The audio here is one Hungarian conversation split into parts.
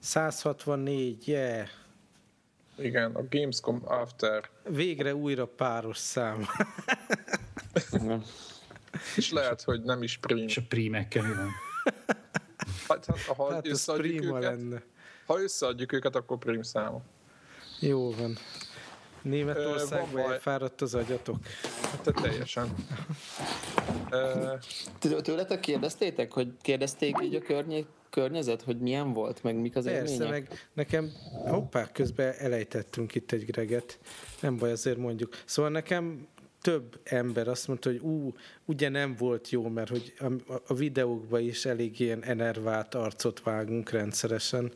164, yeah. Igen, a Gamescom After. Végre újra páros szám. És lehet, hogy nem is prim. És a prímekkel mi van? Hát, hát, ha Hát ez összeadjuk prima őket, lenne. ha összeadjuk őket, akkor prim számok. Jó van. Németországban elfáradt az agyatok. Tehát teljesen. Tőletek kérdeztétek, hogy kérdezték így a környé- környezet, hogy milyen volt, meg mik az Persze, élmények? meg nekem, hoppá, közben elejtettünk itt egy greget. Nem baj, azért mondjuk. Szóval nekem több ember azt mondta, hogy ú, ugye nem volt jó, mert hogy a, a videókban is elég ilyen enervált arcot vágunk rendszeresen,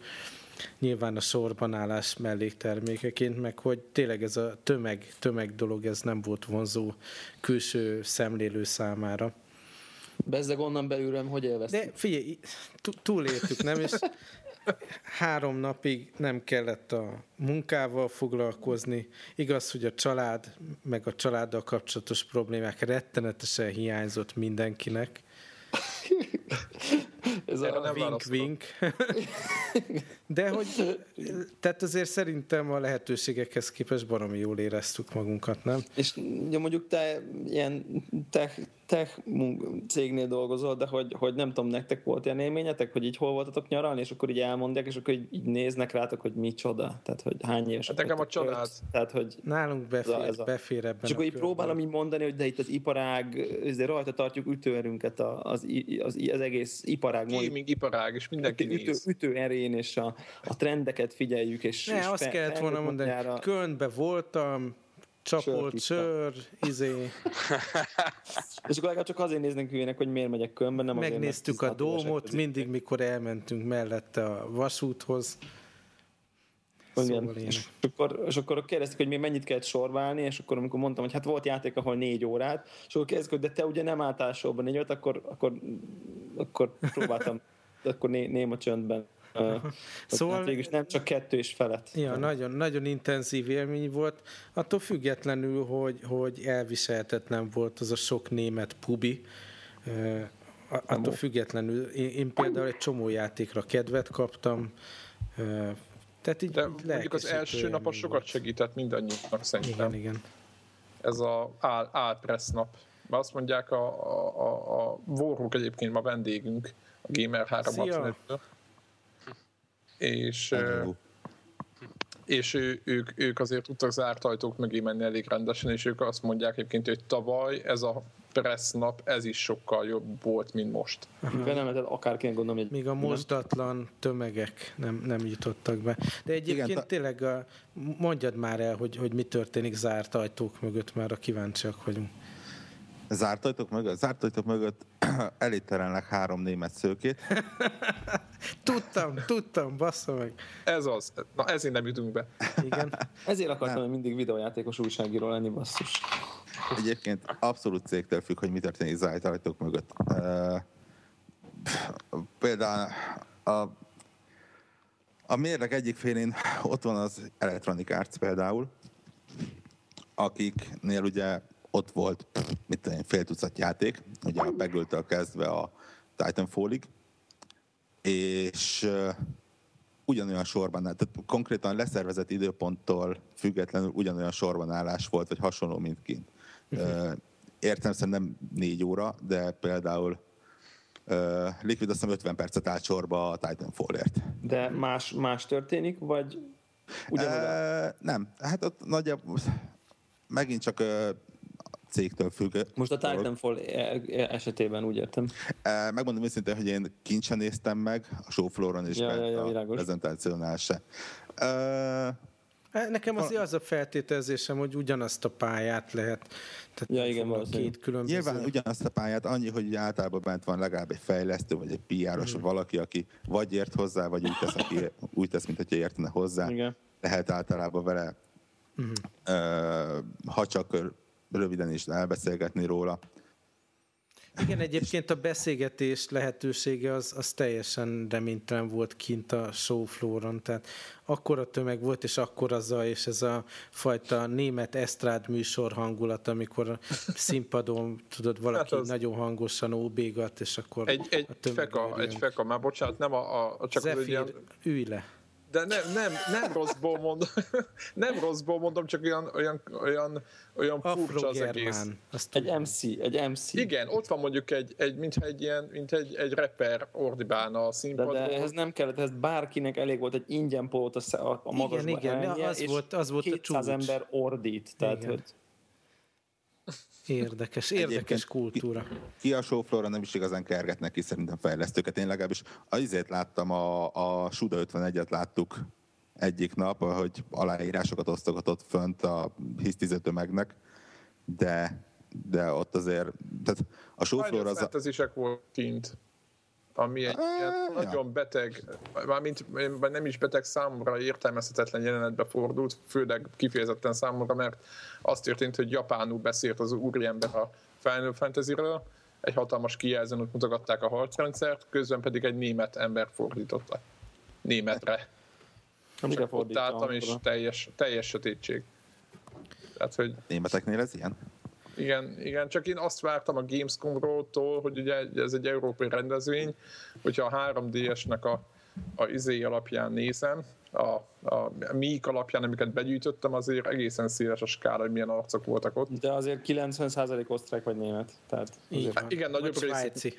nyilván a sorban állás melléktermékeként, meg hogy tényleg ez a tömeg, tömeg dolog, ez nem volt vonzó külső szemlélő számára. Bezzeg onnan belülről, hogy élvezték? De figyelj, tú- túléltük, nem? És három napig nem kellett a munkával foglalkozni. Igaz, hogy a család, meg a családdal kapcsolatos problémák rettenetesen hiányzott mindenkinek. Ez a, nem Wink, wink. De hogy, tehát azért szerintem a lehetőségekhez képest baromi jól éreztük magunkat, nem? és ugye mondjuk te ilyen tech, tech cégnél dolgozol, de hogy, hogy nem tudom, nektek volt ilyen élményetek, hogy így hol voltatok nyaralni, és akkor így elmondják, és akkor így, így néznek rátok, hogy micsoda, tehát hogy hány éves Hát nekem a öt, Tehát, hogy Nálunk befér, Ez a- ez a- befér ebben és akkor a így próbálom így mondani, hogy de itt az iparág, ezért rajta tartjuk ütőerünket a- az, i- az, az, egész iparág mondjuk, gaming iparág, és mindenki ütő, néz. ütő erén, és a, a trendeket figyeljük, és, és Ne, azt fe- kellett volna mondani, módjára- Kölnbe voltam, csapolt sör, izé, És akkor legalább csak azért néznek hülyének, hogy miért megyek kömbbe, nem azért, megnéztük a 16 évesek dómot, mindig, mikor elmentünk mellette a vasúthoz. Szóval én. és, akkor, és akkor kérdezték, hogy mi mennyit kellett sorválni, és akkor amikor mondtam, hogy hát volt játék, ahol négy órát, és akkor kérdezték, hogy de te ugye nem álltál sorban négy órát, akkor, akkor, akkor próbáltam, akkor né, néma csöndben. Uh, Szóval- hát végülis nem csak kettő és felett. Ja, nagyon, nagyon intenzív élmény volt, attól függetlenül, hogy, hogy elviselhetetlen volt az a sok német pubi, a- attól függetlenül én, én például egy csomó játékra kedvet kaptam, tehát így De mondjuk az első nap az élmény sokat segített mindannyiunknak szerintem. Igen, igen. Ez a álpressz nap. Mert azt mondják, a, a, a, a Warhawk egyébként ma vendégünk, a Gamer 365 és, és ő, ők, ők azért tudtak zárt ajtók mögé menni elég rendesen, és ők azt mondják egyébként, hogy tavaly ez a pressz nap, ez is sokkal jobb volt, mint most. Mivel nem lehetett akárkinek gondolom, hogy Még a mozdatlan tömegek nem, nem jutottak be. De egyébként Igen, tényleg a, mondjad már el, hogy, hogy mi történik zárt ajtók mögött, már a kíváncsiak vagyunk. Zárt ajtók mögött, zárt ajtók mögött elétterenleg három német szőkét. Tudtam, tudtam, bassza meg. Ez az. Na ezért nem jutunk be. Igen. Ezért akartam mindig videójátékos újságíró lenni, basszus. Egyébként abszolút cégtől függ, hogy mi történik zárt ajtók mögött. Például a, a mérleg egyik félén ott van az Electronic Arts például, akiknél ugye ott volt, mit tudom én, fél tucat játék, ugye a Peggle-től kezdve a Titanfallig, és ugyanolyan sorban, tehát konkrétan leszervezett időponttól függetlenül ugyanolyan sorban állás volt, vagy hasonló, mint kint. Uh, értem szerint nem négy óra, de például uh, Liquid azt hiszem 50 percet állt sorba a Titanfallért. De más, más történik, vagy ugyanolyan? Uh, nem, hát ott nagyjából megint csak uh, cégtől függ. Most a Titanfall e- e- esetében úgy értem. Uh, megmondom őszintén, hogy én kincsen néztem meg, a showflooron is, Ja, ja, ja, a világos. prezentációnál se. Nekem azért az a feltételezésem, hogy ugyanazt a pályát lehet. Tehát Ja, igen, valószínű. két különböző... Nyilván ugyanazt a pályát, annyi, hogy általában bent van legalább egy fejlesztő, vagy egy PR-os, Hmm. valaki, aki vagy ért hozzá, vagy úgy tesz, aki úgy tesz, mint hogyha értene hozzá. Igen. Lehet általában vele, Hmm. ö, ha csak röviden is elbeszélgetni róla. Igen, egyébként a beszélgetés lehetősége az, az teljesen reménytelen volt kint a showflooron, tehát akkora tömeg volt, és akkora zaj, és ez a fajta német esztrád műsor hangulat, amikor a színpadon, tudod, valaki hát az... nagyon hangosan óbégat, és akkor egy, egy feka, egy feka, már bocsánat, nem a, a csak Zephyr, az ilyen... ülj le de nem, nem, nem rosszból mondom, nem rosszból mondom, csak olyan, olyan, olyan, olyan furcsa az egész. Egy MC, egy MC. Igen, ott van mondjuk egy, egy mintha egy ilyen, mint egy, egy rapper ordibálna a színpadon. De, de ehhez nem kellett, ez bárkinek elég volt egy ingyen pót a, a, magasba igen, igen, elnie, az volt, az volt 200 a csúcs. ember ordít. Tehát, igen. hogy Érdekes, érdekes Egyébként kultúra. Ki, ki a showfloor nem is igazán kergetnek ki szerintem fejlesztőket. Én legalábbis azért láttam, a, a Suda 51-et láttuk egyik nap, hogy aláírásokat osztogatott fönt a hisztizetőmegnek, de, de ott azért, tehát a showfloor az... A... volt kint ami egy ilyen nagyon beteg, mármint nem is beteg számomra értelmezhetetlen jelenetbe fordult, főleg kifejezetten számomra, mert azt történt, hogy japánul beszélt az úriember a Final Fantasy-ről, egy hatalmas kijelzőn mutogatták a harcrendszert, közben pedig egy német ember fordította. Németre. Amire ott álltam, és teljes, teljes sötétség. Tehát, hogy... Németeknél ez ilyen? Igen, igen, csak én azt vártam a Gamescom-tól, hogy ugye ez egy európai rendezvény, hogyha a 3DS-nek a, a izé alapján nézem, a, a mík alapján, amiket begyűjtöttem, azért egészen széles a skála, hogy milyen arcok voltak ott. De azért 90% osztrák vagy német. Tehát igen, nagyobb rész. Svájci.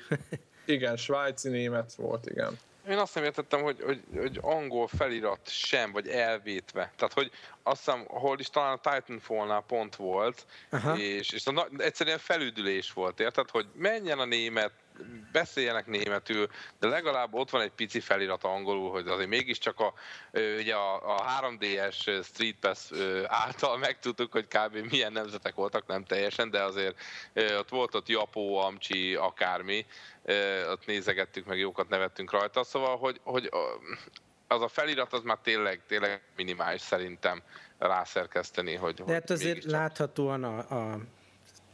Igen, svájci német volt, igen. Én azt nem értettem, hogy, hogy, hogy angol felirat sem, vagy elvétve. Tehát, hogy azt hiszem, hol is talán a Titanfall-nál pont volt, Aha. és, és a, na, egyszerűen felüdülés volt, érted? Hogy menjen a német, beszéljenek németül, de legalább ott van egy pici felirat angolul, hogy azért mégiscsak a, ugye a, a 3D-es Street Pass által megtudtuk, hogy kb. milyen nemzetek voltak, nem teljesen, de azért ott volt ott Japó, Amcsi, akármi, ott nézegettük, meg jókat nevettünk rajta, szóval, hogy, hogy az a felirat az már tényleg, tényleg minimális szerintem rászerkeszteni, hogy... De hát azért láthatóan a, a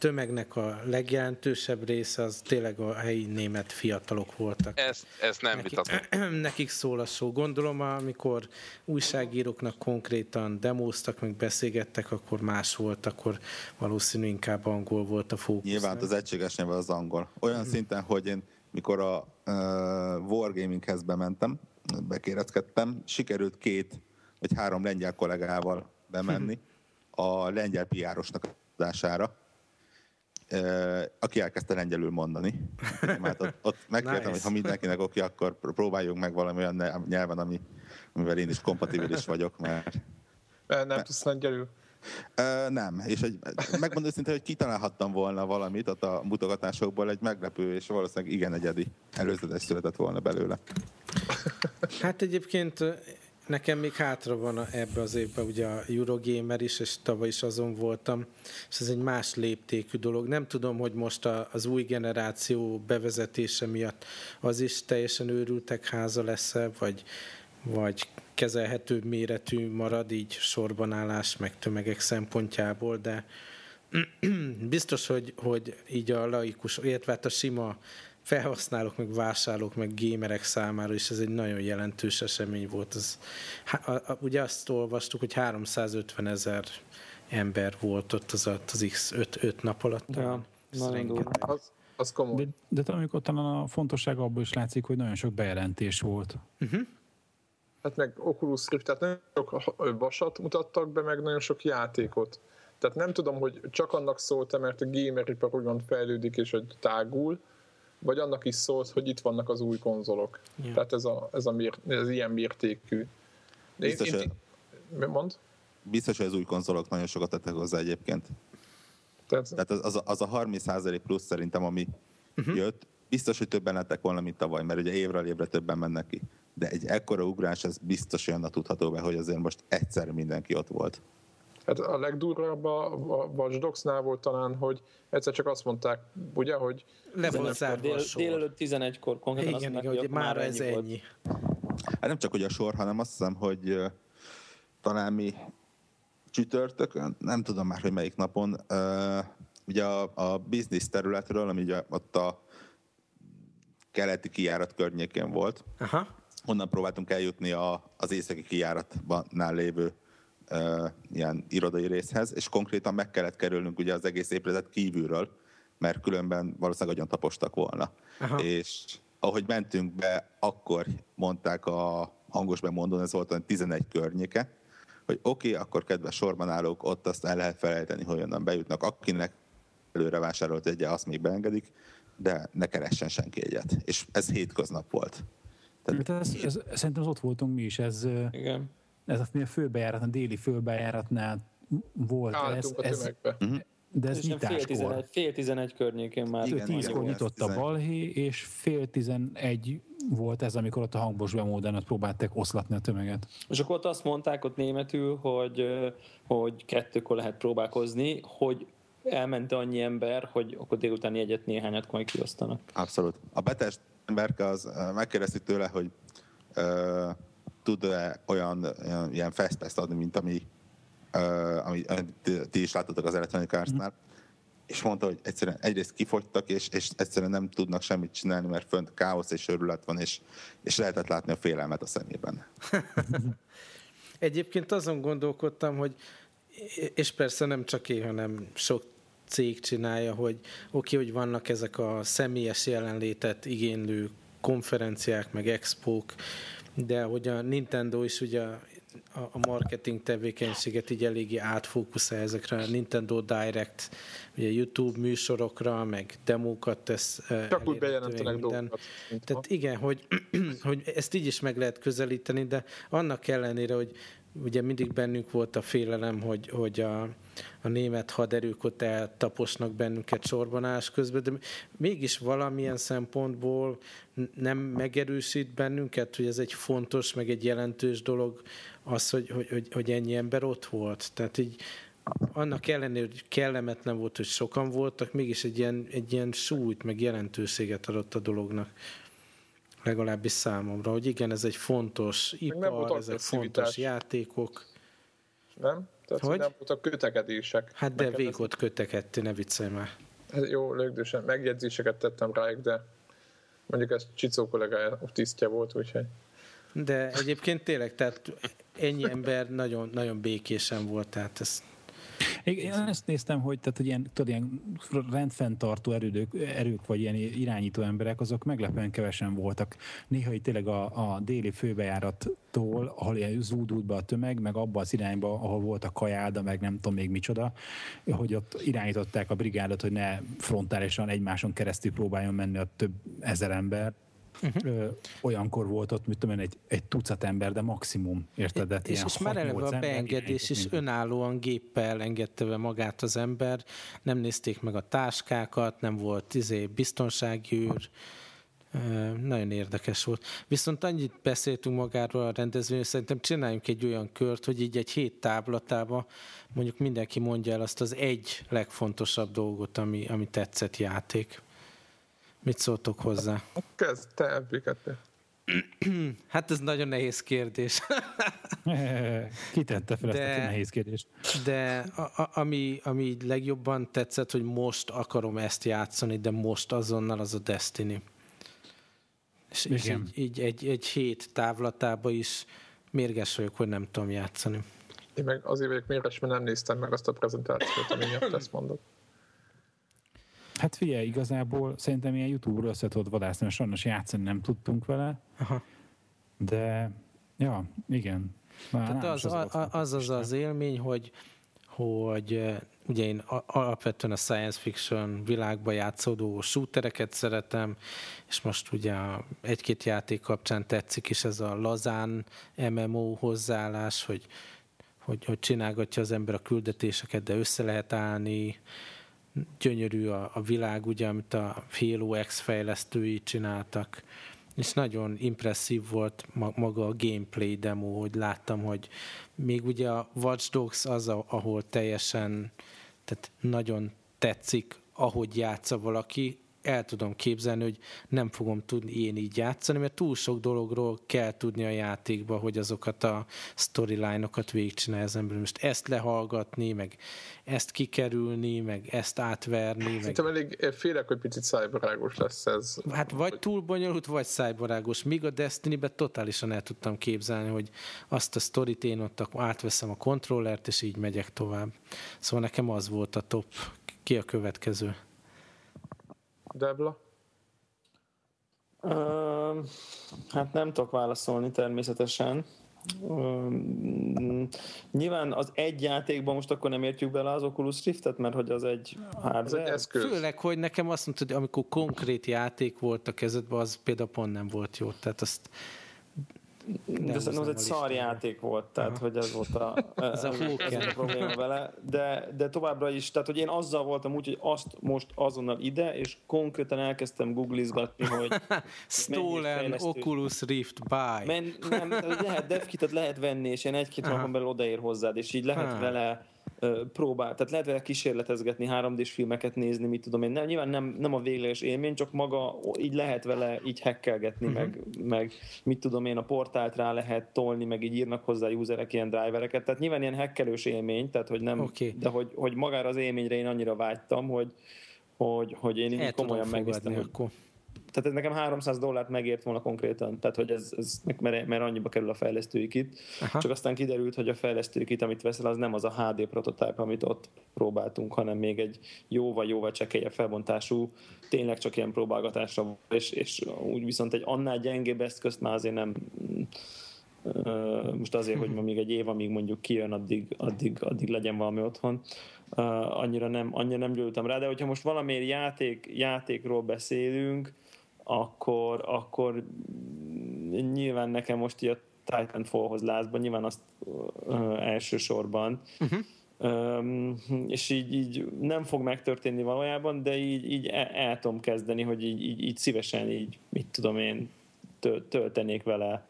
tömegnek a legjelentősebb része az tényleg a helyi német fiatalok voltak. Ezt, ezt nem nekik, vitatom. Nekik szól a szó. Gondolom, amikor újságíróknak konkrétan demóztak, meg beszélgettek, akkor más volt, akkor valószínű inkább angol volt a fókusz. Nyilván az egységes neve az angol. Olyan hmm. szinten, hogy én mikor a uh, Wargaminghez bementem, bekéreckedtem, sikerült két vagy három lengyel kollégával bemenni a lengyel piárosnak adására, aki elkezdte lengyelül mondani. Mert ott, ott megkértem, nice. hogy ha mindenkinek oké, akkor próbáljunk meg valami olyan nyelven, ami, amivel én is kompatibilis vagyok, mert... Nem mert, tudsz lengyelül? Nem, és egy, megmondom őszintén, hogy kitalálhattam volna valamit ott a mutogatásokból, egy meglepő, és valószínűleg igen egyedi előzetes született volna belőle. Hát egyébként Nekem még hátra van ebbe az évben ugye a Eurogamer is, és tavaly is azon voltam, és ez egy más léptékű dolog. Nem tudom, hogy most a, az új generáció bevezetése miatt az is teljesen őrültek háza lesz-e, vagy, vagy kezelhetőbb méretű marad így sorbanállás meg tömegek szempontjából, de biztos, hogy, hogy így a laikus, illetve hát a sima felhasználók, meg vásárlók, meg gémerek számára is ez egy nagyon jelentős esemény volt. Az, a, a, ugye azt olvastuk, hogy 350 ezer ember volt ott az, az X 5, nap alatt. Ja, az, az komoly. De, de talán talán a fontosság abból is látszik, hogy nagyon sok bejelentés volt. Uh-huh. Hát meg Oculus Rift, tehát nagyon sok vasat mutattak be, meg nagyon sok játékot. Tehát nem tudom, hogy csak annak szólt mert a gameripar úgymond fejlődik és hogy tágul, vagy annak is szólt, hogy itt vannak az új konzolok. Yeah. Tehát ez, a, ez, a mér, ez ilyen mértékű. De biztos, én, én, mond? biztos, hogy az új konzolok nagyon sokat tettek hozzá egyébként. Tehát, Tehát az, az, a, az a 30% plusz szerintem, ami uh-huh. jött, biztos, hogy többen lettek volna, mint tavaly, mert ugye évről évre többen mennek ki. De egy ekkora ugrás, ez biztos olyan tudható be, hogy azért most egyszer mindenki ott volt. Hát a legdurvább a, a Watch Dogs-nál volt talán, hogy egyszer csak azt mondták, ugye, hogy le volt zárva dél, Délelőtt 11-kor konkrétan igen, igen, hogy már ez ennyi. ennyi. Hát nem csak, hogy a sor, hanem azt hiszem, hogy uh, talán mi csütörtökön, nem tudom már, hogy melyik napon, uh, ugye a, a business területről, ami ugye ott a keleti kijárat környékén volt, Aha. onnan próbáltunk eljutni a, az északi kijáratnál lévő ilyen irodai részhez, és konkrétan meg kellett kerülnünk ugye az egész épületet kívülről, mert különben valószínűleg agyon tapostak volna. Aha. És ahogy mentünk be, akkor mondták a hangos bemondón, ez volt olyan 11 környéke, hogy oké, okay, akkor kedves sorban állók, ott azt el lehet felejteni, hogy onnan bejutnak. Akinek előre vásárolt egye, azt még beengedik, de ne keressen senki egyet. És ez hétköznap volt. Tehát... Ez, ez, szerintem az ott voltunk mi is, ez, Igen. Ez a főbejárat, a déli főbejáratnál volt. Álltunk ez. Ez, de ez fél nyitáskor. tizenegy, fél tizenegy környékén már. Igen, Tízkor nyitott a 11. balhé, és fél tizenegy volt ez, amikor ott a hangos bemódánat próbálták oszlatni a tömeget. És akkor ott azt mondták ott németül, hogy, hogy kettőkor lehet próbálkozni, hogy elment annyi ember, hogy akkor délutáni egyet néhányat majd kiosztanak. Abszolút. A betest emberke az megkérdeztük tőle, hogy ö, tud-e olyan ö, ilyen fast adni, mint ami, ö, ami ti, is láttatok az Electronic Arts-nál. És mondta, hogy egyszerűen egyrészt kifogytak, és, és egyszerűen nem tudnak semmit csinálni, mert fönt káosz és örület van, és, és lehetett látni a félelmet a szemében. Egyébként azon gondolkodtam, hogy és persze nem csak én, hanem sok cég csinálja, hogy oké, okay, hogy vannak ezek a személyes jelenlétet igénylő konferenciák, meg expók, de hogy a Nintendo is ugye a, marketing tevékenységet így eléggé átfókuszál ezekre a Nintendo Direct, ugye YouTube műsorokra, meg demókat tesz. eh, Csak úgy bejelentenek dolgokat. Tehát igen, hogy, hogy ezt így is meg lehet közelíteni, de annak ellenére, hogy ugye mindig bennünk volt a félelem, hogy, hogy a, a német haderők ott eltaposnak bennünket sorbanás közben, de mégis valamilyen szempontból nem megerősít bennünket, hogy ez egy fontos, meg egy jelentős dolog az, hogy, hogy, hogy, hogy ennyi ember ott volt. Tehát így annak ellenére, hogy kellemetlen volt, hogy sokan voltak, mégis egy ilyen, egy ilyen súlyt, meg jelentőséget adott a dolognak. Legalábbis számomra, hogy igen, ez egy fontos ipar, ezek fontos játékok. Nem? Tehát, hogy? Nem voltak kötekedések. Hát de végig ez- kötekedti, ne viccelj már. Ez jó, lögdösen. Megjegyzéseket tettem rájuk, de mondjuk ez Csicó kollégája tisztje volt, úgyhogy De egyébként tényleg, tehát ennyi ember nagyon, nagyon békésen volt, tehát ez Én én ezt néztem, hogy, tehát, hogy ilyen, tudod, ilyen rendfenntartó erődök, erők, vagy ilyen irányító emberek, azok meglepően kevesen voltak. Néha itt tényleg a, a déli főbejárattól, ahol ilyen zúdult be a tömeg, meg abba az irányba, ahol volt a kajáda, meg nem tudom még micsoda, hogy ott irányították a brigádot, hogy ne frontálisan egymáson keresztül próbáljon menni a több ezer ember. Uh-huh. Olyankor volt ott, mit tudom én, egy, egy tucat ember, de maximum, érted? De és, és már eleve a beengedés is önállóan géppel engedte be magát az ember, nem nézték meg a táskákat, nem volt izé, biztonsági őr, nagyon érdekes volt. Viszont annyit beszéltünk magáról a rendezvényről, szerintem csináljunk egy olyan kört, hogy így egy hét táblatába mondjuk mindenki mondja el azt az egy legfontosabb dolgot, ami, ami tetszett játék. Mit szóltok hozzá? kezd te emlékeztél. Hát ez nagyon nehéz kérdés. Kitette fel De- ezt a nehéz kérdést. De a, a, ami, ami így legjobban tetszett, hogy most akarom ezt játszani, de most azonnal az a Destiny. És, és Igen. így, így egy, egy hét távlatába is mérges vagyok, hogy nem tudom játszani. Én meg azért vagyok mérges, mert nem néztem meg azt a prezentációt, ami miatt ezt mondod. Hát figyelj, igazából szerintem ilyen YouTube-ról össze tudod vadászni, mert sajnos játszani nem tudtunk vele, Aha. de ja, igen. Már Tehát az, is a, volt a, az az az élmény, hogy, hogy eh, ugye én alapvetően a science fiction világba játszódó shootereket szeretem, és most ugye egy-két játék kapcsán tetszik is ez a lazán MMO hozzáállás, hogy, hogy, hogy csinálgatja az ember a küldetéseket, de össze lehet állni, gyönyörű a, a világ, ugye, amit a Halo X fejlesztői csináltak, és nagyon impresszív volt ma- maga a gameplay demo, hogy láttam, hogy még ugye a Watch Dogs az, ahol teljesen, tehát nagyon tetszik, ahogy játsza valaki, el tudom képzelni, hogy nem fogom tudni én így játszani, mert túl sok dologról kell tudni a játékba, hogy azokat a storyline-okat végigcsinálja az ember. Most ezt lehallgatni, meg ezt kikerülni, meg ezt átverni. Meg... Szerintem elég félek, hogy picit szájbarágos lesz ez. Hát vagy túl bonyolult, vagy szájbarágos. Míg a Destiny-be totálisan el tudtam képzelni, hogy azt a sztorit én ott átveszem a kontrollert, és így megyek tovább. Szóval nekem az volt a top. Ki a következő? Debla? Hát nem tudok válaszolni természetesen. Nyilván az egy játékban most akkor nem értjük bele az Oculus Riftet, mert hogy az egy hardware. Ez eszköz. Főleg, hogy nekem azt mondtad, hogy amikor konkrét játék volt a kezedben, az például pont nem volt jó. Tehát azt de szerintem az egy szar játék volt, tehát Aha. hogy ez volt a, ez, a, ez a probléma vele, de, de továbbra is, tehát hogy én azzal voltam úgy, hogy azt most azonnal ide, és konkrétan elkezdtem googlizgatni, hogy Stolen Oculus Rift buy. Men, nem, lehet devkitet lehet venni, és én egy-két napon belül odaér hozzád, és így lehet ha. vele próbál, tehát lehet vele kísérletezgetni, 3D-s filmeket nézni, mit tudom én. Nem, nyilván nem, nem a végleges élmény, csak maga így lehet vele így hackelgetni, uh-huh. meg, meg mit tudom én, a portált rá lehet tolni, meg így írnak hozzá userek ilyen drivereket. Tehát nyilván ilyen hackelős élmény, tehát hogy nem, okay. de hogy, hogy magára az élményre én annyira vágytam, hogy, hogy, hogy én így komolyan megnéztem. Akkor tehát ez nekem 300 dollárt megért volna konkrétan, tehát hogy ez, ez mert, mert annyiba kerül a fejlesztői kit. Aha. Csak aztán kiderült, hogy a fejlesztői kit, amit veszel, az nem az a HD prototíp, amit ott próbáltunk, hanem még egy jóval, jóval csekélyebb felbontású, tényleg csak ilyen próbálgatásra, és, és úgy viszont egy annál gyengébb eszközt már azért nem most azért, hogy ma még egy év, amíg mondjuk kijön, addig, addig, addig legyen valami otthon. annyira nem, annyira nem gyűlöltem rá, de hogyha most valamiért játék, játékról beszélünk, akkor, akkor nyilván nekem most így a Titanfallhoz lázban, nyilván azt uh, elsősorban. Uh-huh. Um, és így, így nem fog megtörténni valójában, de így, így el, el tudom kezdeni, hogy így, így, így szívesen így, mit tudom én, töltenék vele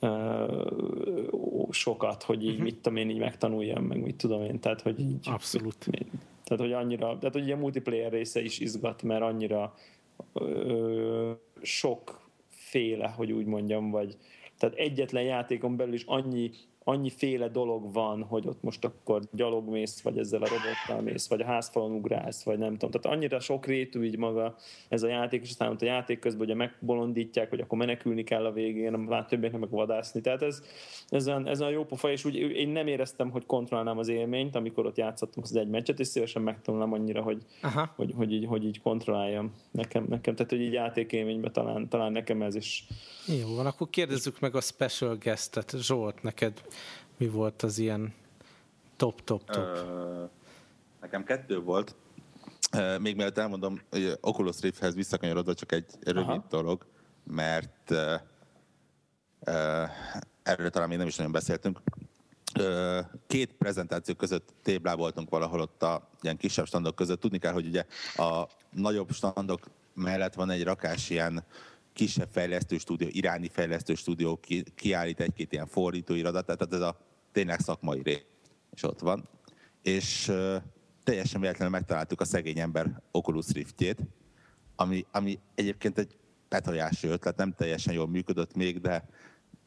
uh, sokat, hogy így, uh-huh. mit tudom én, így megtanuljam, meg mit tudom én, tehát, hogy így... Abszolút. Tehát, hogy annyira, tehát, hogy a multiplayer része is izgat, mert annyira ö, sokféle, hogy úgy mondjam, vagy tehát egyetlen játékon belül is annyi annyi féle dolog van, hogy ott most akkor gyalogmész, vagy ezzel a robottal mész, vagy a házfalon ugrálsz, vagy nem tudom. Tehát annyira sok rétű így maga ez a játék, és aztán a játék közben ugye megbolondítják, hogy akkor menekülni kell a végén, már többet meg vadászni. Tehát ez, ez, olyan, ez olyan jó pofa, és úgy én nem éreztem, hogy kontrollálnám az élményt, amikor ott játszottam az egy meccset, és szívesen megtanulnám annyira, hogy, hogy, hogy, így, hogy így kontrolláljam nekem, nekem. Tehát, hogy így játékélményben talán, talán nekem ez is. Jó van, akkor kérdezzük meg a special guestet. Zsolt, neked mi volt az ilyen top-top-top? nekem kettő volt. Még mielőtt elmondom, hogy Oculus Rifthez visszakanyarodva csak egy rövid Aha. dolog, mert uh, uh, erről talán még nem is nagyon beszéltünk. Uh, két prezentáció között tébláboltunk valahol ott a ilyen kisebb standok között. Tudni kell, hogy ugye a nagyobb standok mellett van egy rakás ilyen kisebb fejlesztő stúdió, iráni fejlesztő stúdió ki, kiállít egy-két ilyen fordítóirodat, tehát ez a tényleg szakmai ré, és ott van. És teljesen véletlenül megtaláltuk a szegény ember Oculus Riftjét, ami, ami egyébként egy petajási ötlet, nem teljesen jól működött még, de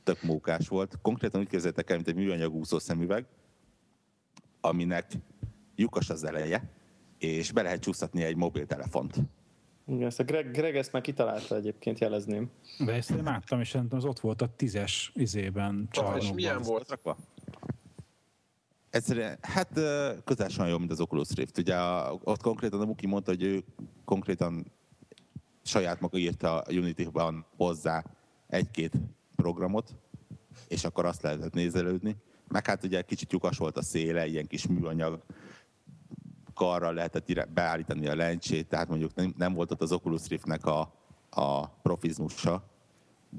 tök mókás volt. Konkrétan úgy képzeljétek el, mint egy műanyag úszó szemüveg, aminek lyukas az eleje, és be lehet csúsztatni egy mobiltelefont. Igen, ezt a Greg, Greg ezt már kitalálta egyébként, jelezném. De ezt én láttam, és az ott volt a tízes izében. Ah, és milyen volt? Rakva? Egyszerűen, hát közel jó, mint az Oculus Rift. Ugye ott konkrétan a Muki mondta, hogy ő konkrétan saját maga írta a Unity-ban hozzá egy-két programot, és akkor azt lehetett nézelődni. Meg hát ugye kicsit lyukas volt a széle, ilyen kis műanyag karral lehetett beállítani a lencsét, tehát mondjuk nem, nem volt ott az Oculus Riftnek a, a profizmusa,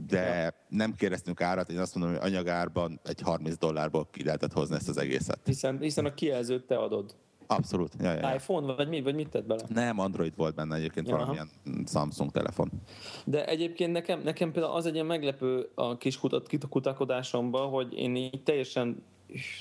de ja. nem kérdeztünk árat, én azt mondom, hogy anyagárban egy 30 dollárból ki lehetett hozni ezt az egészet. Hiszen, hiszen a kijelzőt te adod. Abszolút. Ja, ja, ja. iPhone, vagy, mi, vagy mit tett bele? Nem, Android volt benne egyébként Jaha. valamilyen Samsung telefon. De egyébként nekem, nekem például az egy ilyen meglepő a kis kutat, kutakodásomban, hogy én így teljesen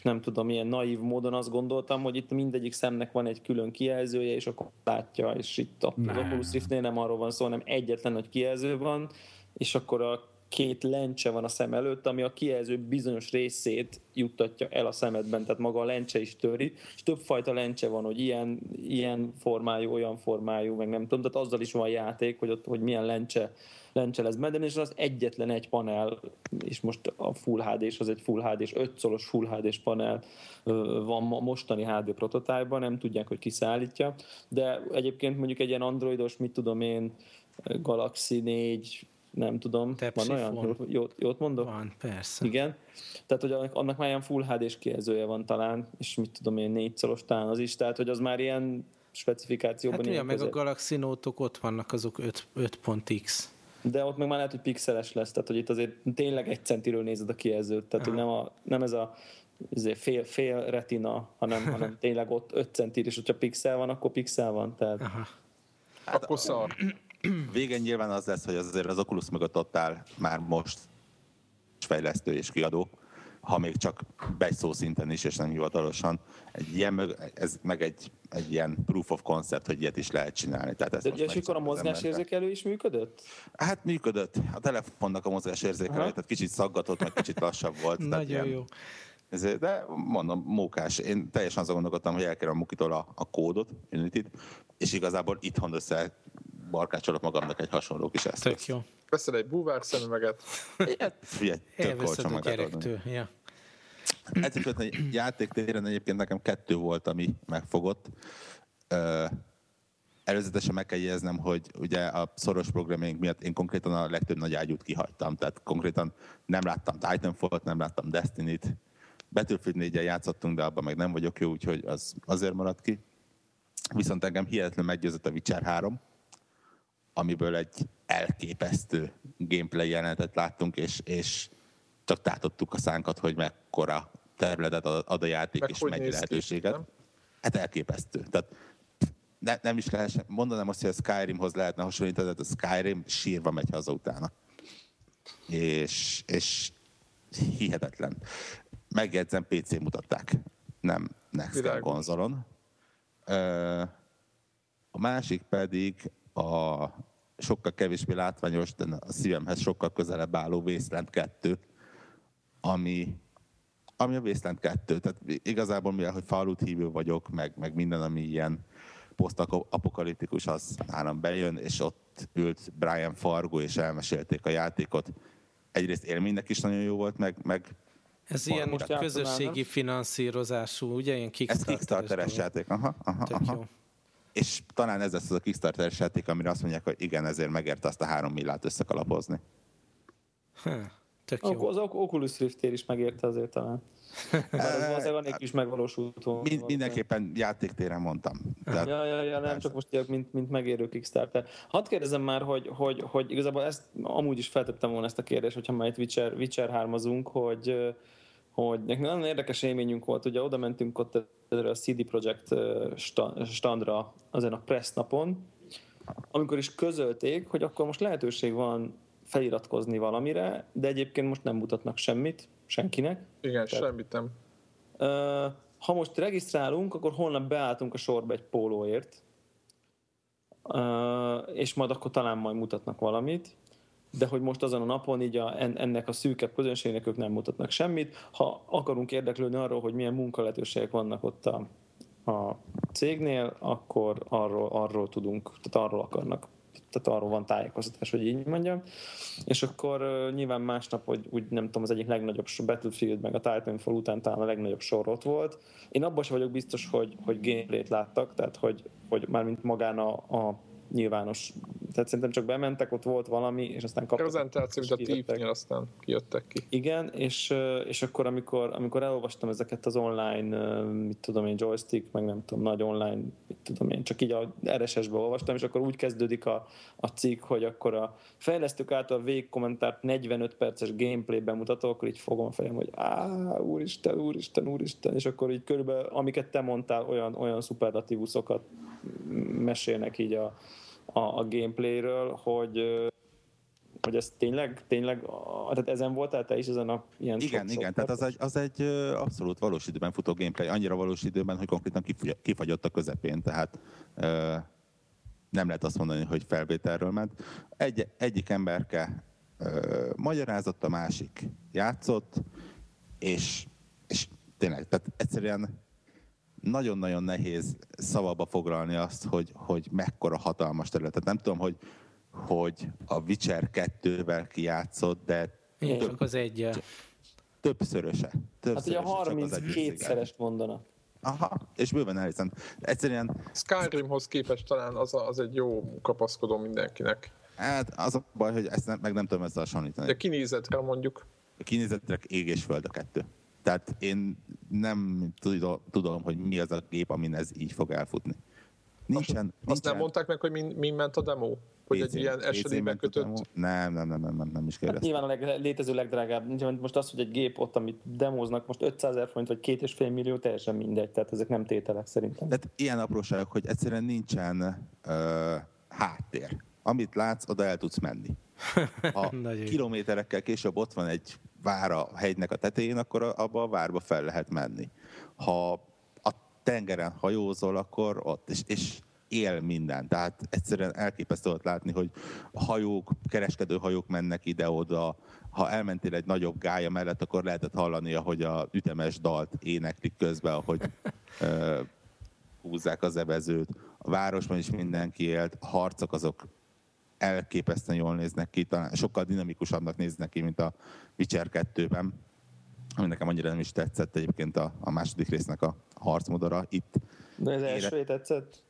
nem tudom, ilyen naív módon azt gondoltam, hogy itt mindegyik szemnek van egy külön kijelzője, és akkor látja, és itt az Oculus Riftnél nem arról van szó, hanem egyetlen nagy kijelző van, és akkor a két lencse van a szem előtt, ami a kijelző bizonyos részét juttatja el a szemedben, tehát maga a lencse is töri, és többfajta lencse van, hogy ilyen, ilyen formájú, olyan formájú, meg nem tudom, tehát azzal is van játék, hogy ott, hogy milyen lencse, lencse lesz benne, és az egyetlen egy panel, és most a Full hd az egy Full hd 5 szoros Full hd panel van a mostani HD prototype nem tudják, hogy kiszállítja, de egyébként mondjuk egy ilyen androidos, mit tudom én, Galaxy 4 nem tudom, Tepsi van olyan, jót, jót, jót mondok? Van, persze. Igen, tehát hogy annak már ilyen full HD-s kijelzője van talán, és mit tudom én, négy szoros talán az is, tehát hogy az már ilyen specifikációban. Hát ilyen meg a Galaxy note ott vannak azok 5, 5.x. De ott meg már lehet, hogy pixeles lesz, tehát hogy itt azért tényleg egy centiről nézed a kijelzőt, tehát Aha. hogy nem, a, nem ez a fél, fél retina, hanem, hanem tényleg ott 5 centir, és hogyha pixel van, akkor pixel van. Tehát... Aha. Hát, akkor szar. Végen nyilván az lesz, hogy azért az Oculus mögött ott áll már most fejlesztő és kiadó, ha még csak szó szinten is, és nem hivatalosan. Egy ilyen, ez meg egy, egy ilyen proof of concept, hogy ilyet is lehet csinálni. Tehát ezt De és akkor a mozgásérzékelő is működött? Hát működött. A telefonnak a mozgásérzékelő, tehát kicsit szaggatott, meg kicsit lassabb volt. Nagyon ilyen, jó. Ezért, de mondom, mókás. Én teljesen azon gondolkodtam, hogy elkerem a Mukitól a, a kódot, Unity-t, és igazából itthon össze barkácsolok magamnak egy hasonló kis eszközt. Tök jó. Veszel egy búvár szemüveget. Figyelj, tök olcsó ja. Egyébként a játéktéren egyébként nekem kettő volt, ami megfogott. előzetesen meg kell jegyeznem, hogy ugye a szoros programjaink miatt én konkrétan a legtöbb nagy ágyút kihagytam. Tehát konkrétan nem láttam Titanfall-t, nem láttam Destiny-t. Battlefield 4 játszottunk, de abban meg nem vagyok jó, úgyhogy az azért maradt ki. Viszont engem hihetetlen meggyőzött a Witcher 3 amiből egy elképesztő gameplay jelenetet láttunk, és, és csak tátottuk a szánkat, hogy mekkora területet ad a játék, Meg és mennyi lehetőséget. Ki, hát elképesztő. Tehát ne, nem is lehet, mondanám azt, hogy a Skyrimhoz lehetne hasonlítani, tehát a Skyrim sírva megy haza utána. És, és hihetetlen. Megjegyzem, PC mutatták, nem Next Gen konzolon. A másik pedig a sokkal kevésbé látványos, de a szívemhez sokkal közelebb álló Wasteland 2, ami, ami a Wasteland 2. Tehát igazából mivel, hogy falut hívő vagyok, meg, meg minden, ami ilyen posztapokaliptikus, az nálam bejön, és ott ült Brian Fargo, és elmesélték a játékot. Egyrészt élménynek is nagyon jó volt, meg, meg ez ilyen most közösségi finanszírozású, ugye? Ilyen Kickstarter-es, Ez Kickstarter-es játék. Aha, aha, aha. Jó és talán ez lesz az a Kickstarter játék, amire azt mondják, hogy igen, ezért megérte azt a három millát összekalapozni. tök jó. Az Oculus rift is megérte azért talán. az van egy is megvalósult Mind, mindenképpen játéktéren mondtam. Tehát, ja, ja, ja, nem csak most mint, mint megérő Kickstarter. Hadd kérdezem már, hogy, hogy, hogy igazából ezt amúgy is feltettem volna ezt a kérdést, hogyha már itt Witcher, Witcher 3 hogy hogy nekünk nagyon érdekes élményünk volt, ugye oda mentünk ott a CD Projekt standra azon a press napon, amikor is közölték, hogy akkor most lehetőség van feliratkozni valamire, de egyébként most nem mutatnak semmit, senkinek. Igen, Tehát, semmit nem. Ha most regisztrálunk, akkor holnap beálltunk a sorba egy pólóért, és majd akkor talán majd mutatnak valamit de hogy most azon a napon így a, ennek a szűkebb közönségnek ők nem mutatnak semmit. Ha akarunk érdeklődni arról, hogy milyen munkalehetőségek vannak ott a, a cégnél, akkor arról, arról tudunk, tehát arról akarnak tehát arról van tájékoztatás, hogy így mondjam. És akkor uh, nyilván másnap, hogy úgy nem tudom, az egyik legnagyobb Battlefield, meg a Titanfall után talán a legnagyobb sor ott volt. Én abban sem vagyok biztos, hogy, hogy gameplayt láttak, tehát hogy, hogy mint magán a, a nyilvános. Tehát szerintem csak bementek, ott volt valami, és aztán kaptak. Prezentáció, mint a thief aztán kijöttek ki. Igen, és, és akkor, amikor, amikor elolvastam ezeket az online, mit tudom én, joystick, meg nem tudom, nagy online, mit tudom én, csak így a RSS-be olvastam, és akkor úgy kezdődik a, a cikk, hogy akkor a fejlesztők által végkommentárt 45 perces gameplay bemutató, akkor így fogom a fejem, hogy á, úristen, úristen, úristen, és akkor így körülbelül, amiket te mondtál, olyan, olyan szuperlatívuszokat mesélnek így a, a, a gameplayről, hogy hogy ez tényleg, tényleg, tehát ezen voltál te is ezen a ilyen Igen, sok, igen, tehát az egy, az egy abszolút valós időben futó gameplay, annyira valós időben, hogy konkrétan kifagyott a közepén, tehát nem lehet azt mondani, hogy felvételről ment. Egy, egyik emberke ö, magyarázott, a másik játszott, és, és tényleg, tehát egyszerűen nagyon-nagyon nehéz szavaba foglalni azt, hogy, hogy mekkora hatalmas terület. Tehát nem tudom, hogy, hogy a Witcher 2-vel kijátszott, de Én több, csak az egy. Többszöröse. többszöröse. Hát ugye 32-szerest mondanak. Aha, és bőven elhiszem. Egyszerűen... Skyrimhoz képest talán az, a, az egy jó kapaszkodó mindenkinek. Hát az a baj, hogy ezt nem, meg nem tudom összehasonlítani. De kinézetre mondjuk. A kinézetre ég és föld a kettő. Tehát én nem tudom, hogy mi az a gép, amin ez így fog elfutni. Nincsen, azt, nincsen. azt nem mondták meg, hogy mi, mi ment a demo? Hogy PC, egy ilyen esetében kötött? Nem, nem, nem, nem, nem, nem is kérdeztem. Hát nyilván a leg, létező legdrágább. Most az, hogy egy gép ott, amit demóznak, most 500 ezer forint, vagy két és fél millió, teljesen mindegy. Tehát ezek nem tételek szerintem. Tehát ilyen apróságok, hogy egyszerűen nincsen uh, háttér. Amit látsz, oda el tudsz menni. Ha kilométerekkel később ott van egy vár a hegynek a tetején, akkor abba a várba fel lehet menni. Ha a tengeren hajózol, akkor ott, és, és él minden. Tehát egyszerűen elképesztő volt látni, hogy hajók, kereskedő hajók mennek ide-oda, ha elmentél egy nagyobb gája mellett, akkor lehetett hallani, hogy a ütemes dalt éneklik közben, ahogy ö, húzzák az evezőt. A városban is mindenki élt, a harcok azok elképesztően jól néznek ki, talán sokkal dinamikusabbnak néznek ki, mint a Witcher 2-ben, ami nekem annyira nem is tetszett egyébként a, a második résznek a harcmodora. Itt De az első tetszett?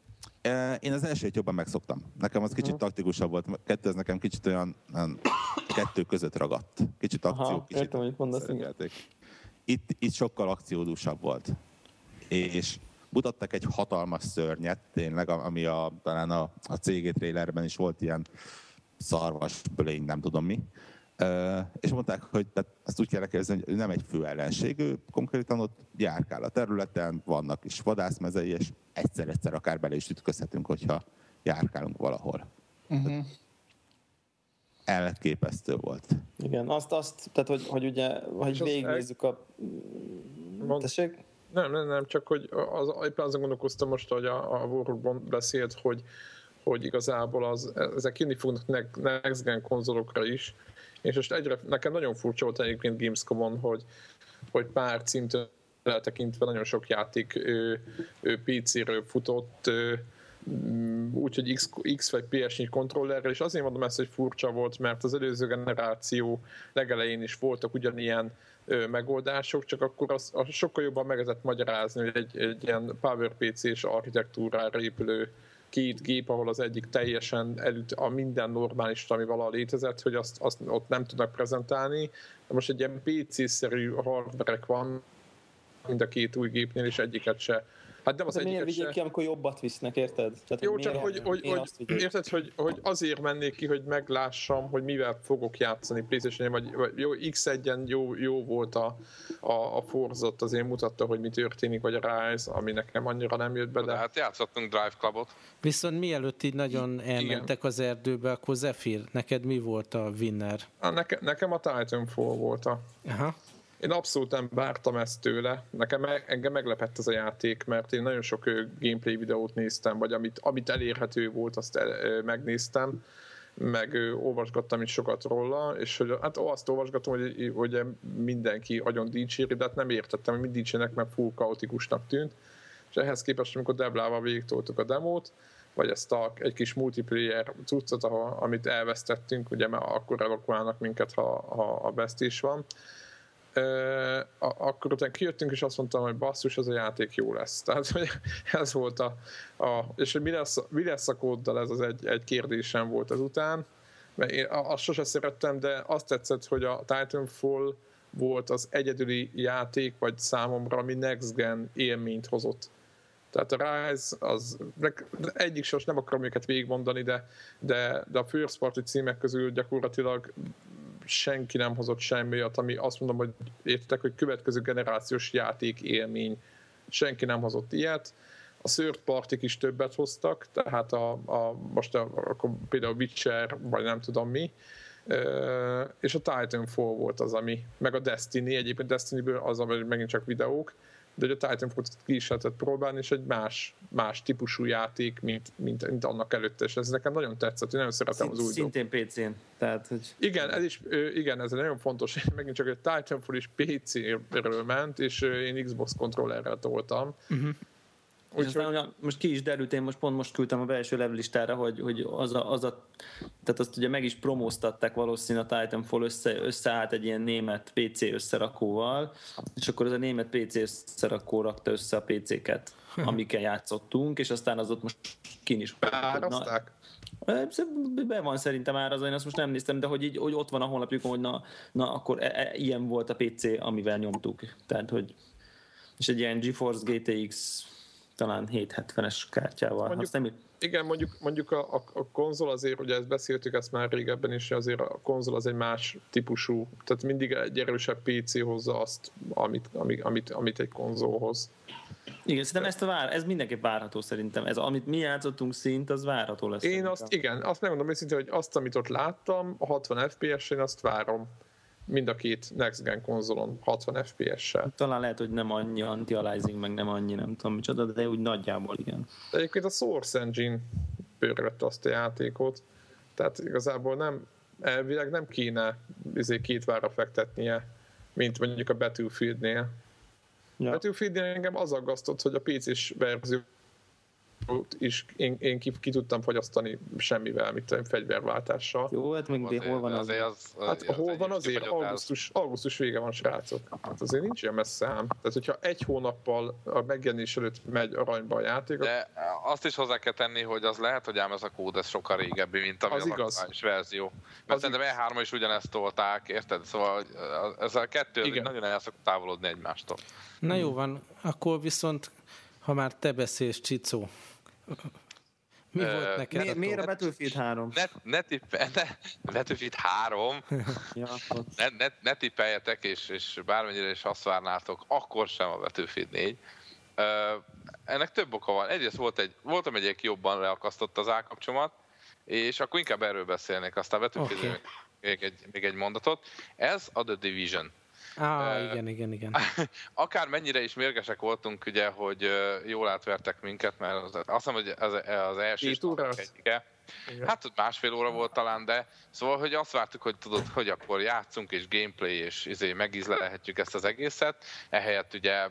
Én az elsőt jobban megszoktam. Nekem az kicsit taktikusabb volt. Kettő, ez nekem kicsit olyan, olyan kettő között ragadt. Kicsit akció, Aha, kicsit értem, hogy mondasz, Itt, itt sokkal akciódúsabb volt. És mutattak egy hatalmas szörnyet, tényleg, ami a, talán a, a cégét trailerben is volt ilyen szarvas bölény, nem tudom mi. Uh, és mondták, hogy tehát ezt úgy kell elképzelni, hogy ő nem egy fő ellenség, ő konkrétan ott járkál a területen, vannak is vadászmezei, és egyszer-egyszer akár bele is ütközhetünk, hogyha járkálunk valahol. Uh-huh. Elképesztő volt. Igen, azt, azt tehát hogy, hogy ugye, hogy végignézzük a... Mond... Tessék? Nem, nem, nem, csak hogy az, éppen azon gondolkoztam most, hogy a, a Warhol beszélt, hogy, hogy igazából az, ezek jönni fognak next gen konzolokra is, és most egyre, nekem nagyon furcsa volt egyébként Gamescom-on, hogy, hogy pár címtől eltekintve nagyon sok játék ő, ő PC-ről futott, úgyhogy X, X vagy PS4 kontrollerrel, és azért mondom ezt, hogy furcsa volt, mert az előző generáció legelején is voltak ugyanilyen megoldások, csak akkor az, az sokkal jobban meg lehetett magyarázni, hogy egy, egy ilyen PowerPC-s architektúrára épülő két gép, ahol az egyik teljesen előtt a minden normális, ami valaha létezett, hogy azt, azt ott nem tudnak prezentálni. De most egy ilyen PC-szerű hardverek van, mind a két új gépnél, és egyiket se Hát nem az hát miért vigyék se... ki, amikor jobbat visznek, érted? Tehát, Jó, csak hogy, hogy, hogy érted, hogy, hogy azért mennék ki, hogy meglássam, hogy mivel fogok játszani playstation vagy, vagy jó, X1-en jó, jó volt a, a, a Forzot, azért mutatta, hogy mi történik, vagy a Rise, ami nekem annyira nem jött be. De, hát játszottunk Drive Clubot. Viszont mielőtt így nagyon elmentek Igen. az erdőbe, akkor Zephyr, neked mi volt a winner? A, neke, nekem a Titanfall volt a... Aha. Én abszolút nem vártam ezt tőle. Nekem engem meglepett ez a játék, mert én nagyon sok gameplay videót néztem, vagy amit, amit elérhető volt, azt el, megnéztem meg olvasgattam is sokat róla, és hogy, hát azt olvasgatom, hogy, hogy mindenki nagyon dicséri, de hát nem értettem, hogy mit dicsének, mert full kaotikusnak tűnt. És ehhez képest, amikor Deblával végigtoltuk a demót, vagy ezt a, egy kis multiplayer cuccot, amit elvesztettünk, ugye mert akkor elokulálnak minket, ha, ha a best van, akkor utána kijöttünk, és azt mondtam, hogy basszus, ez a játék jó lesz. Tehát, hogy ez volt a... a és hogy mi lesz, mi lesz a kóddal, ez az egy, egy kérdésem volt ezután. Mert én azt sose szerettem, de azt tetszett, hogy a Titanfall volt az egyedüli játék, vagy számomra, ami Next Gen élményt hozott. Tehát a Rise, az egyik sos nem akarom őket végigmondani, de, de, de a first party címek közül gyakorlatilag senki nem hozott semmi olyat, ami azt mondom, hogy értek, hogy következő generációs játék élmény. Senki nem hozott ilyet. A third partik is többet hoztak, tehát a, a most a, a, például Witcher, vagy nem tudom mi, és a Titanfall volt az, ami, meg a Destiny, egyébként Destiny-ből az, ami megint csak videók, de hogy a Titanfall ki is lehetett próbálni, és egy más, más típusú játék, mint, mint, mint annak előtte, és ez nekem nagyon tetszett, én nagyon szeretem az új Szintén PC-n. Tehát, hogy... Igen, ez is, igen, ez egy nagyon fontos, megint csak egy Titanfall is PC-ről ment, és én Xbox kontrollerrel toltam, uh-huh. Úgyhogy... Aztán, most ki is derült, én most pont most küldtem a belső levelistára, hogy, hogy az, a, az a, tehát azt ugye meg is promóztatták valószínűleg a Titanfall össze, összeállt egy ilyen német PC összerakóval, és akkor az a német PC összerakó rakta össze a PC-ket, amikkel játszottunk, és aztán az ott most kin is. Beárazták? Be van szerintem árazva, én azt most nem néztem, de hogy, így, hogy ott van a honlapjukon, hogy na, na akkor e, e, ilyen volt a PC, amivel nyomtuk. Tehát, hogy és egy ilyen GeForce GTX talán 770-es kártyával. Mondjuk, Azt nem igen, mondjuk, mondjuk a, a, a konzol azért, ugye ezt beszéltük ezt már régebben is, azért a konzol az egy más típusú, tehát mindig egy erősebb PC hozza azt, amit, amit, amit, amit egy konzolhoz. Igen, szerintem ezt a vár, ez mindenképp várható szerintem. Ez, amit mi játszottunk szint, az várható lesz. Én szerintem. azt, igen, azt megmondom őszintén, hogy azt, amit ott láttam, a 60 FPS-én azt várom mind a két Next Gen konzolon 60 FPS-sel. Talán lehet, hogy nem annyi anti-aliasing, meg nem annyi, nem tudom micsoda, de úgy nagyjából igen. De egyébként a Source Engine pörgette azt a játékot, tehát igazából nem, elvileg nem kéne izé két vára fektetnie, mint mondjuk a Battlefieldnél. Ja. Battlefieldnél engem az aggasztott, hogy a PC-s verzió is én, én ki, ki, tudtam fogyasztani semmivel, mint a fegyverváltással. Jó, hát még azért, hol van az? Azért az, az hát az hol van azért? Augusztus, augusztus vége van, srácok. Hát azért nincs ilyen messze ám. Tehát, hogyha egy hónappal a megjelenés előtt megy aranyba a játék. De azt is hozzá kell tenni, hogy az lehet, hogy ám ez a kód ez sokkal régebbi, mint ami az, az igaz. verzió. Mert az szerintem E3 is ugyanezt tolták, érted? Szóval ez a kettő Igen. nagyon el szokott távolodni egymástól. Na jó van, akkor viszont ha már te beszélsz, Csicó, mi uh, volt neked? Mi, miért a Battlefield 3? Ne, ne, tippe, ne, Battlefield 3? ja, ne, ne, ne tippeljetek, és, és bármennyire is azt várnátok, akkor sem a Battlefield 4. Uh, ennek több oka van. Egyrészt volt egy, voltam egyik jobban leakasztott az állkapcsomat, és akkor inkább erről beszélnék, aztán Battlefield okay. még, egy, még egy mondatot. Ez a The Division. Ah, uh, igen, igen, igen. Akár mennyire is mérgesek voltunk, ugye, hogy jól átvertek minket, mert az, azt hiszem, hogy az, az első egyike. Hát másfél óra volt talán, de szóval, hogy azt vártuk, hogy tudod, hogy akkor játszunk, és gameplay, és izé megízlelhetjük ezt az egészet. Ehelyett ugye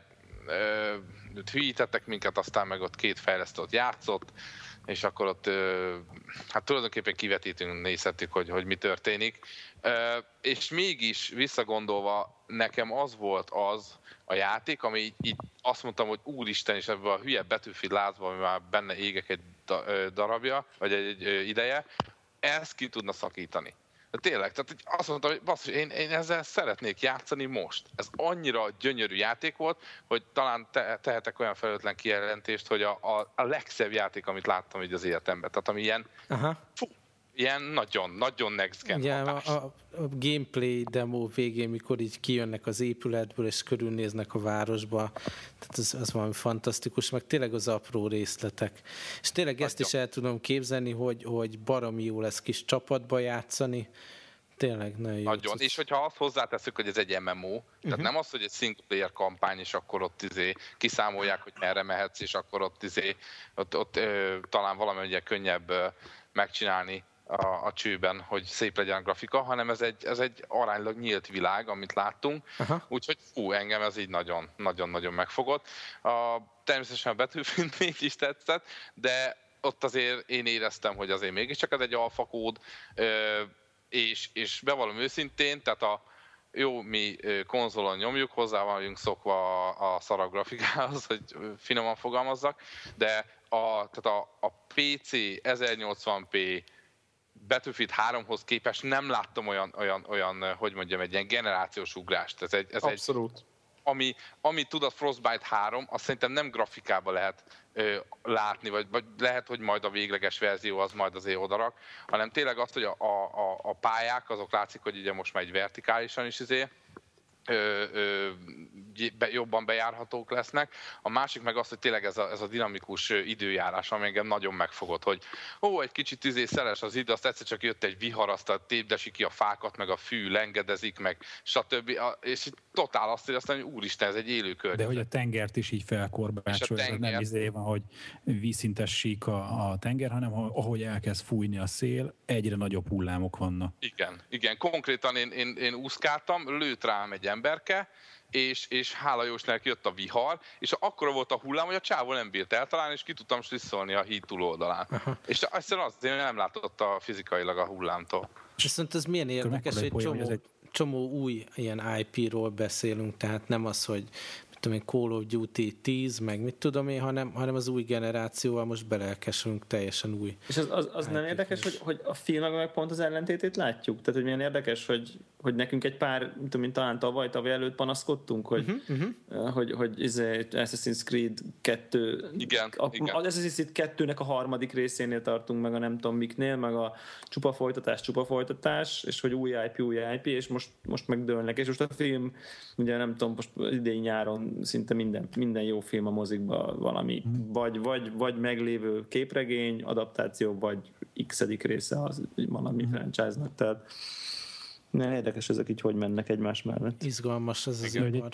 hülyítettek minket, aztán meg ott két fejlesztő ott játszott, és akkor ott hát tulajdonképpen kivetítünk, nézhetjük, hogy, hogy mi történik. És mégis visszagondolva, nekem az volt az a játék, ami így, azt mondtam, hogy úristen, és ebben a hülye betűfi lázba, ami már benne égek egy darabja, vagy egy ideje, ezt ki tudna szakítani. De tényleg, tehát azt mondtam, hogy basszus, én, én ezzel szeretnék játszani most. Ez annyira gyönyörű játék volt, hogy talán te, tehetek olyan felőtlen kijelentést, hogy a, a, a legszebb játék, amit láttam így az életemben. Tehát ami ilyen, Aha. Fú, ilyen nagyon, nagyon next gen Ugye, a, a, a, gameplay demo végén, mikor így kijönnek az épületből, és körülnéznek a városba, tehát az, az valami fantasztikus, meg tényleg az apró részletek. És tényleg nagyon. ezt is el tudom képzelni, hogy, hogy baromi jó lesz kis csapatba játszani, Tényleg, nagyon jó. Nagyon, és hogyha azt hozzáteszük, hogy ez egy MMO, uh-huh. tehát mhm. nem az, hogy egy single player kampány, és akkor ott izé kiszámolják, hogy merre mehetsz, és akkor ott izé, ott, ott ö, talán valami ugye könnyebb ö, megcsinálni a, a csőben, hogy szép legyen a grafika, hanem ez egy, ez egy aránylag nyílt világ, amit láttunk, Aha. úgyhogy fú, engem ez így nagyon, nagyon-nagyon megfogott. A, természetesen a Battlefield 4 is tetszett, de ott azért én éreztem, hogy azért mégiscsak ez egy alfa kód, és, és bevallom őszintén, tehát a, jó, mi konzolon nyomjuk, hozzá vagyunk szokva a, a szarag grafikához, hogy finoman fogalmazzak, de a, tehát a, a PC 1080p Battlefield 3-hoz képest nem láttam olyan, olyan, olyan, hogy mondjam, egy ilyen generációs ugrást. Ez egy, ez Abszolút. Egy, ami, ami tud a Frostbite 3, azt szerintem nem grafikába lehet ö, látni, vagy, vagy lehet, hogy majd a végleges verzió az majd azért odarak, hanem tényleg azt, hogy a, a, a pályák, azok látszik, hogy ugye most már egy vertikálisan is izé, ö, ö, be, jobban bejárhatók lesznek. A másik meg az, hogy tényleg ez a, ez a dinamikus időjárás, ami engem nagyon megfogott, hogy ó, egy kicsit tüzé szeles az idő, azt egyszer csak jött egy vihar, azt tépdesi ki a fákat, meg a fű lengedezik, meg stb. És totál azt éreztem, hogy úristen, ez egy élő környezet. De hogy a tengert is így felkorbácsolja, tenger... nem izé van, hogy vízszintes sík a, a tenger, hanem ahogy elkezd fújni a szél, egyre nagyobb hullámok vannak. Igen, igen. Konkrétan én, én, én úszkáltam, lőtt rám egy emberke, és, és hála Jósnek jött a vihar, és akkora volt a hullám, hogy a csávó nem bírt eltalálni, és ki tudtam slisszolni a híd túloldalán. Aha. És egyszerűen az, én nem látott a fizikailag a hullámtól. Viszont ez milyen érdekes, hogy csomó, egy... csomó új ilyen IP-ról beszélünk, tehát nem az, hogy tudom én, Call of Duty 10, meg mit tudom én, hanem, hanem az új generációval most belelkesülünk teljesen új. És az, az, az nem érdekes, hogy, hogy a filmek meg pont az ellentétét látjuk? Tehát, hogy milyen érdekes, hogy, hogy nekünk egy pár, tudom én, talán tavaly, tavaly előtt panaszkodtunk, hogy, uh-huh, uh-huh. hogy, hogy izé, Assassin's Creed 2 igen, a, igen. az Assassin's Creed 2-nek a harmadik részénél tartunk, meg a nem tudom miknél, meg a csupa folytatás, csupa folytatás, és hogy új IP, új IP, és most, most megdőlnek. És most a film, ugye nem tudom, most idén nyáron szinte minden, minden jó film a mozikban valami, mm. vagy, vagy, vagy meglévő képregény, adaptáció, vagy x része az valami mm. franchise-nak, tehát nem érdekes ezek így, hogy mennek egymás mellett. Izgalmas ez az ipar.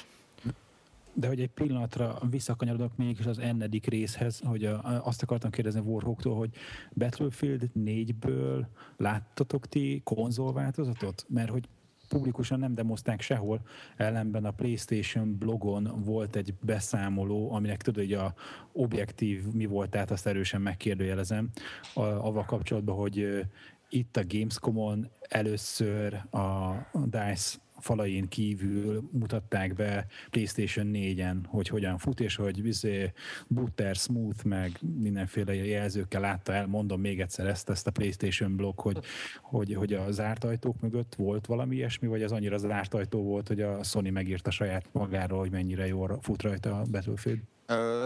De hogy egy pillanatra visszakanyarodok mégis az ennedik részhez, hogy a, azt akartam kérdezni Warhawktól, hogy Battlefield 4-ből láttatok ti konzolváltozatot? Mert hogy publikusan nem demozták sehol, ellenben a PlayStation blogon volt egy beszámoló, aminek tudod, hogy a objektív mi volt, tehát azt erősen megkérdőjelezem, avval kapcsolatban, hogy itt a Gamescom-on először a DICE falain kívül mutatták be PlayStation 4-en, hogy hogyan fut, és hogy bizé butter, smooth, meg mindenféle jelzőkkel látta el, mondom még egyszer ezt, ezt a PlayStation blog, hogy, hogy, hogy a zárt ajtók mögött volt valami ilyesmi, vagy az annyira zárt ajtó volt, hogy a Sony megírta saját magáról, hogy mennyire jól fut rajta a Battlefield?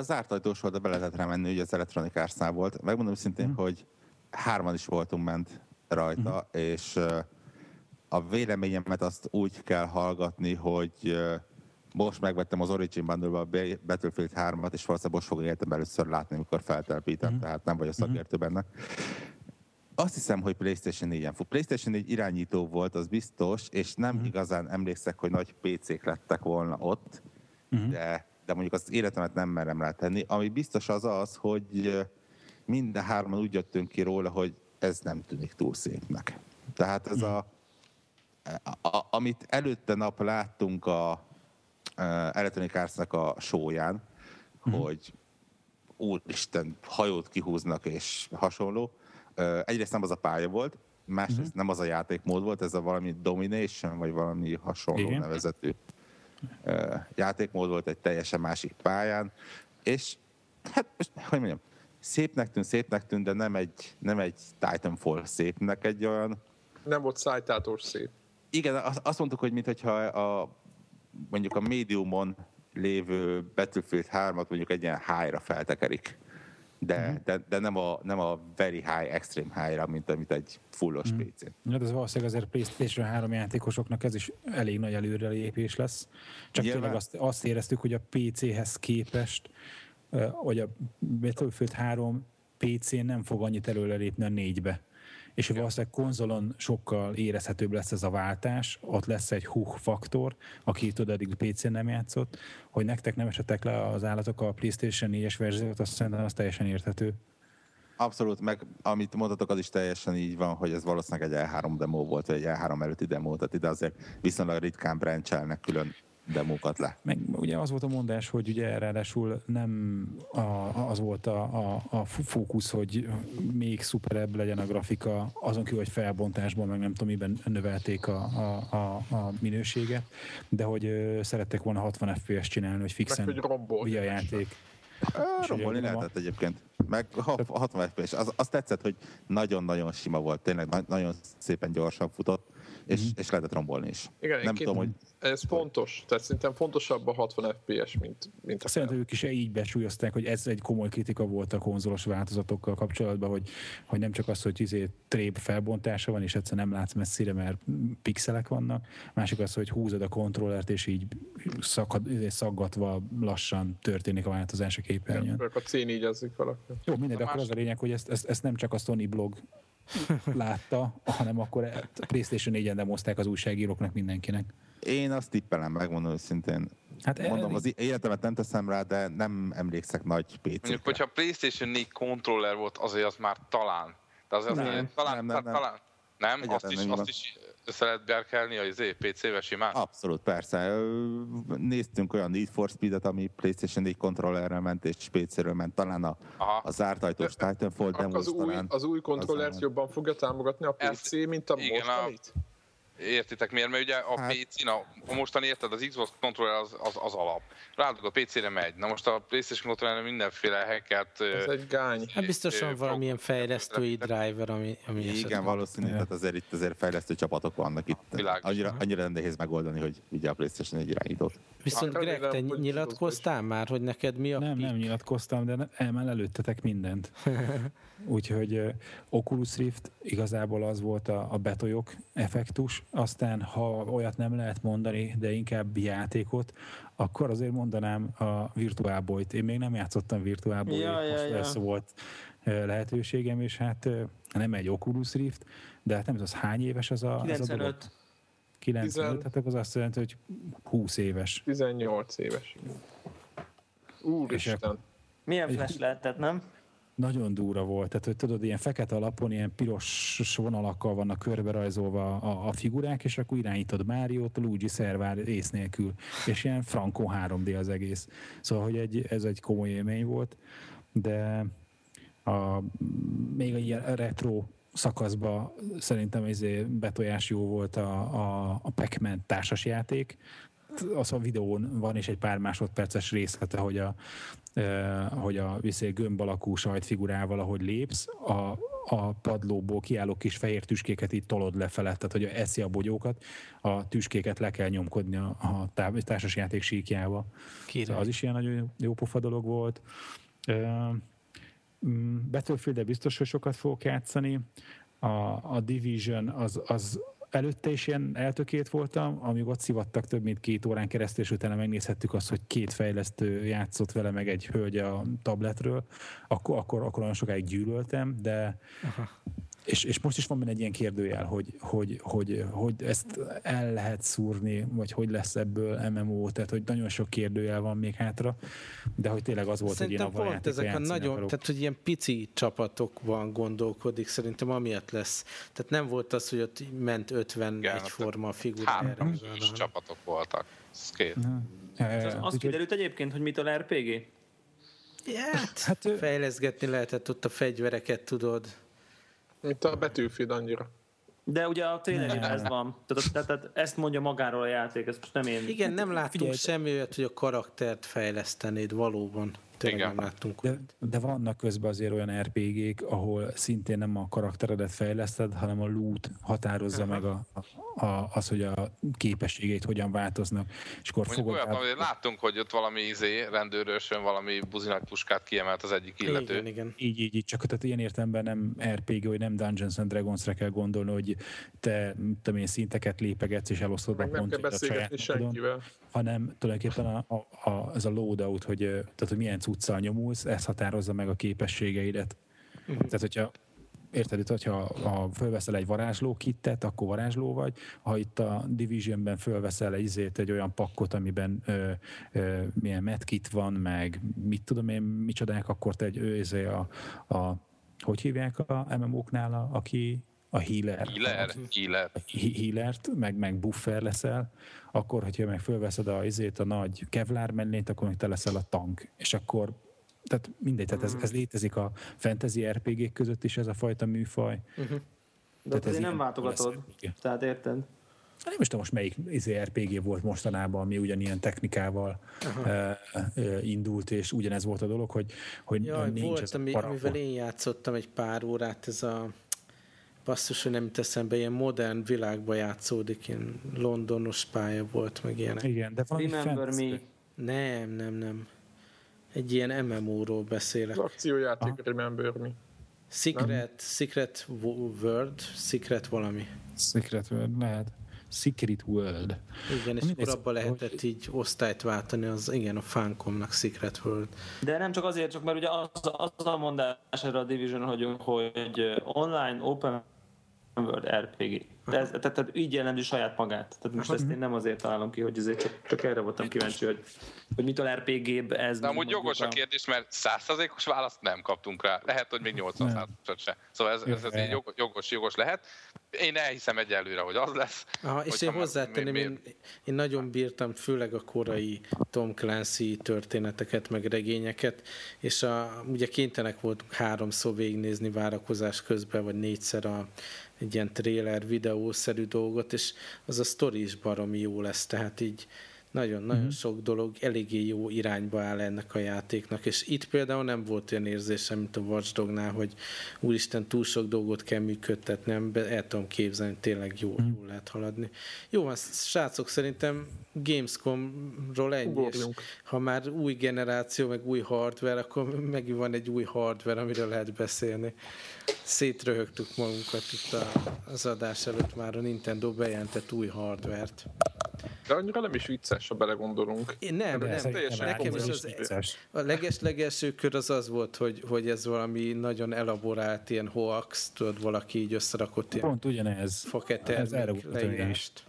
Zárt ajtós volt, de be lehetett rá menni, hogy az Electronic arts volt. Megmondom szintén, hmm. hogy hárman is voltunk ment rajta, hmm. és a véleményemet azt úgy kell hallgatni, hogy most megvettem az Origin bundle a Battlefield 3-at, és valószínűleg most fogom életem először látni, amikor feltelepítem, mm-hmm. tehát nem vagy a szakértő benne. Azt hiszem, hogy PlayStation 4-en fut. PlayStation 4 irányító volt, az biztos, és nem mm-hmm. igazán emlékszek, hogy nagy PC-k lettek volna ott, mm-hmm. de, de mondjuk az életemet nem merem rá tenni. Ami biztos az az, hogy minden hárman úgy jöttünk ki róla, hogy ez nem tűnik túl szépnek. Tehát ez mm-hmm. a a, amit előtte nap láttunk a, a Electronic Arts-nak a sóján, mm-hmm. hogy úristen, hajót kihúznak és hasonló. Egyrészt nem az a pálya volt, másrészt mm-hmm. nem az a játékmód volt, ez a valami Domination, vagy valami hasonló Igen. nevezetű játékmód volt egy teljesen másik pályán, és hát, hogy mondjam, szépnek tűnt, szépnek tűnt, de nem egy, nem egy Titanfall szépnek egy olyan... Nem volt szájtátós szép igen, azt mondtuk, hogy mintha a, mondjuk a médiumon lévő Battlefield 3-at mondjuk egy ilyen high-ra feltekerik. De, uh-huh. de, de nem, a, nem a very high, extreme high-ra, mint amit egy fullos. Mhm. PC-n. Hát ez valószínűleg azért PlayStation 3 játékosoknak ez is elég nagy előrelépés lesz. Csak Nyilván... tényleg azt, azt éreztük, hogy a PC-hez képest, hogy a Battlefield 3 PC nem fog annyit előrelépni a négybe és Igen. valószínűleg konzolon sokkal érezhetőbb lesz ez a váltás, ott lesz egy húh faktor, aki tudod, eddig PC-n nem játszott, hogy nektek nem esetek le az állatok a PlayStation 4-es verziót, azt szerintem az teljesen érthető. Abszolút, meg amit mondhatok, az is teljesen így van, hogy ez valószínűleg egy E3 demo volt, vagy egy E3 előtti demo, tehát ide azért viszonylag ritkán branchelnek külön demókat le. Meg ugye az volt a mondás, hogy ugye ráadásul nem a, az volt a, a, a fókusz, hogy még szuperebb legyen a grafika, azon kívül, hogy felbontásban, meg nem tudom, miben növelték a, a, a, a minőséget, de hogy ö, szerettek volna 60 FPS csinálni, hogy fixen meg, via játék. Rombolni lehetett egyébként. Meg 60 FPS. Az, az tetszett, hogy nagyon-nagyon sima volt, tényleg nagyon szépen gyorsan futott és, mm. és lehetett rombolni is. Igen, nem tudom, hogy... Ez fontos, tehát szerintem fontosabb a 60 FPS, mint, mint a Szerintem ők is így besúlyozták, hogy ez egy komoly kritika volt a konzolos változatokkal kapcsolatban, hogy, hogy nem csak az, hogy izé tréb felbontása van, és egyszer nem látsz messzire, mert pixelek vannak, másik az, hogy húzod a kontrollert, és így szakad, izé szaggatva lassan történik a változás a képernyőn. Ja, a C4 valaki. Jó, mindegy, akkor az a lényeg, hogy ezt, ezt, ezt nem csak a Sony blog látta, hanem akkor a PlayStation 4-en demozták az újságíróknak mindenkinek. Én azt tippelem, megmondom őszintén. Hát Mondom, az életemet nem teszem rá, de nem emlékszek nagy PC-kre. Mondjuk, hogyha PlayStation 4 kontroller volt, azért az már talán. De azért nem, az talán, nem, nem, nem. talán, nem, azt is, azt is össze lehet berkelni a izé, PC-vel simán? Abszolút, persze. Néztünk olyan Need for Speed-et, ami PlayStation 4 kontrollerrel ment, és PC-ről ment. Talán a, a zárt ajtós Titanfall demo az új, az új kontrollert az jobban fogja támogatni a PC, Ez, mint a igen, mostanit? A Értitek miért? Mert ugye a hát. PC, na, a mostani érted, az Xbox controller az, az, az alap. Ráadok a PC-re megy. Na most a PlayStation controller mindenféle hacket... Ez egy gány. Hát biztosan valamilyen fejlesztői driver, ami, ami Igen, valószínű, tehát azért itt azért fejlesztő csapatok vannak itt. Annyira, annyira nehéz megoldani, hogy ugye a PlayStation egy irányítót. Viszont hát, Greg, te nyilatkoztál már, hogy neked mi a Nem, nem nyilatkoztam, de elmen előttetek mindent. Úgyhogy Oculus Rift igazából az volt a, a betolyok effektus, aztán ha olyat nem lehet mondani, de inkább játékot, akkor azért mondanám a Virtual Boy-t. Én még nem játszottam Virtual Boy, ja, most ja, ja. lesz volt uh, lehetőségem, és hát nem egy Oculus Rift, de hát nem az hány éves az a, 95. Az a dolog? 95, hát az azt jelenti, hogy 20 éves. 18 éves. Úristen. Milyen flash lehetett, nem? Nagyon durva volt. Tehát, hogy tudod, ilyen fekete alapon ilyen piros vonalakkal vannak körbe rajzolva a, a figurák, és akkor irányítod Máriót, Luigi szervár ész nélkül. És ilyen frankó 3D az egész. Szóval, hogy egy, ez egy komoly élmény volt, de a, még egy ilyen retro szakaszban szerintem ez betojás jó volt a, a, a Pac-Man társasjáték, az a videón van is egy pár másodperces részlete, hogy a, hogy a viszél gömb alakú sajtfigurával, ahogy lépsz, a, a padlóból kiálló kis fehér tüskéket így tolod lefelett, tehát hogy eszi a bogyókat, a tüskéket le kell nyomkodni a, a társasjáték síkjába. Szóval az is ilyen nagyon jó pofa dolog volt. Mm, battlefield biztos, hogy sokat fogok játszani. A, a Division az, az előtte is ilyen eltökélt voltam, amíg ott szivattak több mint két órán keresztül, és utána megnézhettük azt, hogy két fejlesztő játszott vele, meg egy hölgy a tabletről, akkor, akkor, akkor olyan sokáig gyűlöltem, de Aha és, és most is van benne egy ilyen kérdőjel, hogy, hogy, hogy, hogy ezt el lehet szúrni, vagy hogy lesz ebből MMO, tehát hogy nagyon sok kérdőjel van még hátra, de hogy tényleg az volt, szerintem hogy én pont ezek a nagyon, akarok. tehát hogy ilyen pici csapatokban gondolkodik, szerintem amiatt lesz. Tehát nem volt az, hogy ott ment 50 Igen, egyforma figurára. Három kis csapatok voltak. Ez két. Az, kiderült egyébként, hogy mitől RPG? Hát, hát fejleszgetni lehetett ott a fegyvereket, tudod. Mint a betűfid annyira. De ugye a tényleg ez van. Tehát, tehát, tehát, ezt mondja magáról a játék, ezt most nem én. Igen, nem láttunk Figyelj, semmi olyat, hogy a karaktert fejlesztenéd valóban tényleg nem láttunk. De, de vannak közben azért olyan RPG-k, ahol szintén nem a karakteredet fejleszted, hanem a loot határozza Aha. meg a, a, az, hogy a képességeit hogyan változnak. És akkor fogod olyat, át... láttunk, hogy ott valami izé, rendőrösön valami buzinak puskát kiemelt az egyik illető. Igen, igen. Így, így, így, csak tehát ilyen értelemben nem RPG, vagy nem Dungeons and Dragons-re kell gondolni, hogy te, tudom én, szinteket lépegetsz, és elosztod a pontot a saját senkivel. Hanem tulajdonképpen a, a, a, ez a loadout, hogy, tehát, hogy milyen cuccal nyomulsz, ez határozza meg a képességeidet. Uh-huh. Tehát, hogyha érted, hogyha ha fölveszel egy varázsló kittet, akkor varázsló vagy. Ha itt a Divisionben fölveszel egy, izét, egy olyan pakkot, amiben ö, ö, milyen medkit van, meg mit tudom én, micsodák, akkor te egy ő, izé a, a hogy hívják a MMO-knál, a, aki a healer. Healer, healer. Healert, meg, meg buffer leszel, akkor, hogyha meg fölveszed a, izét, a nagy kevlár mellét, akkor meg te leszel a tank. És akkor tehát mindegy, tehát ez, ez létezik a fantasy RPG között is ez a fajta műfaj. Uh-huh. De tehát ez nem váltogatod, tehát érted? Nem is tudom most melyik izé RPG volt mostanában, ami ugyanilyen technikával uh, uh, indult, és ugyanez volt a dolog, hogy, hogy Jaj, nincs volt, ez ami, amivel én játszottam egy pár órát, ez a basszus, hogy nem jut eszembe, ilyen modern világba játszódik, ilyen londonos pálya volt, meg ilyenek. Igen, de valami Remember fantasy. me. Nem, nem, nem. Egy ilyen MMO-ról beszélek. Az akciójáték, Remember Me. Secret, Secret Wo- World, Secret valami. Secret World lehet. Secret World. Igen, és akkor abba szóval, lehetett így osztályt váltani, az igen, a Funcomnak Secret World. De nem csak azért, csak mert ugye az, az a mondás erre a Division, hogy, hogy online open world RPG. De ez, tehát, tehát így jelenti saját magát. Tehát most ezt én nem azért találom ki, hogy ezért csak, csak erre voltam kíváncsi, hogy, hogy mitől RPG-b ez. De amúgy jogos a kérdés, mert százszerzékos választ nem kaptunk rá. Lehet, hogy még 80 Nem. százalékot se. Szóval ez, ez, ez így jog- jogos, jogos lehet. Én elhiszem egyelőre, hogy az lesz. Aha, és én hozzátenném, mi- mi- én, én nagyon bírtam főleg a korai Tom Clancy történeteket, meg regényeket, és a, ugye kénytelenek voltunk háromszor végignézni várakozás közben, vagy négyszer a, egy ilyen trailer videószerű dolgot, és az a sztori is baromi jó lesz, tehát így nagyon-nagyon mm-hmm. sok dolog eléggé jó irányba áll ennek a játéknak, és itt például nem volt olyan érzésem, mint a Watch Dognál, hogy úristen, túl sok dolgot kell működtetnem, el tudom képzelni, tényleg jó, Mhm. jól lehet haladni. Jó, van, srácok, szerintem Gamescom-ról ennyi, és ha már új generáció, meg új hardware, akkor megint van egy új hardware, amiről lehet beszélni. Szétröhögtük magunkat itt a, az adás előtt már a Nintendo bejelentett új hardware-t. De annyira nem is vicces, ha belegondolunk. Én nem, nem, szerintem teljesen nekem is az, vicces. a leges-legelső kör az az volt, hogy, hogy ez valami nagyon elaborált ilyen hoax, tudod, valaki így összerakott ilyen Pont ugyanez. Is. leírást.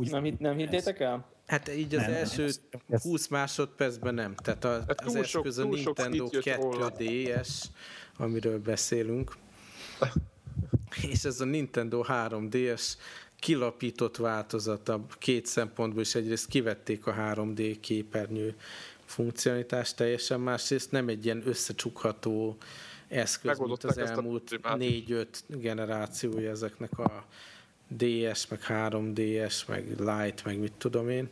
Úgy, Nem, nem hittétek el? Hát így az Nem, első ez- ez- 20 másodpercben nem. Tehát a, Hát az eszköz a Nintendo cikk jött róla. 2DS, amiről beszélünk. És ez a Nintendo 3DS kilapított változata két szempontból is egyrészt kivették a 3D képernyő funkcionalitást teljesen, másrészt nem egy ilyen összecsukható eszköz, mint az elmúlt. 4-5 generációja ezeknek a DS, meg 3DS, meg Lite, meg mit tudom én,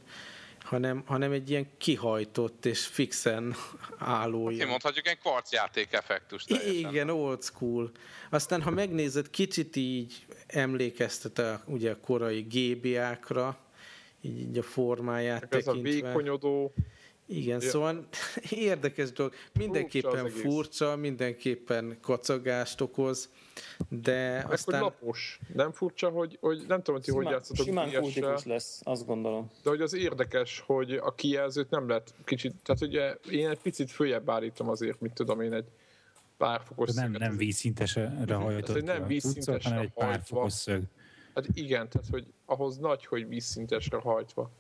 hanem, hanem egy ilyen kihajtott és fixen álló Én ilyen mondhatjuk egy kvarcjáték effektus teljesen. igen, old school. Aztán, ha megnézed, kicsit így emlékeztet a, ugye a korai GBA-kra, így, így a formáját Ez a tekintve. vékonyodó, Igen, Ja. szóval érdekes dolog. Mindenképpen Furcsa furcsa, mindenképpen kacagást okoz, de Aztán... aztán... lapos. Nem furcsa, hogy, hogy nem tudom, hogy ti hogy játszotok simán kultikus lesz, azt gondolom. de hogy az érdekes, hogy a kijelzőt nem lehet kicsit, tehát ugye én egy picit följebb állítom azért, mit tudom én, egy pár fokos nem, szöget. nem vízszintesre hajtott hogy nem vízszintesre hanem egy pár hajtva. fokos szög. Hát igen, tehát hogy ahhoz nagy, hogy vízszintesre hajtva.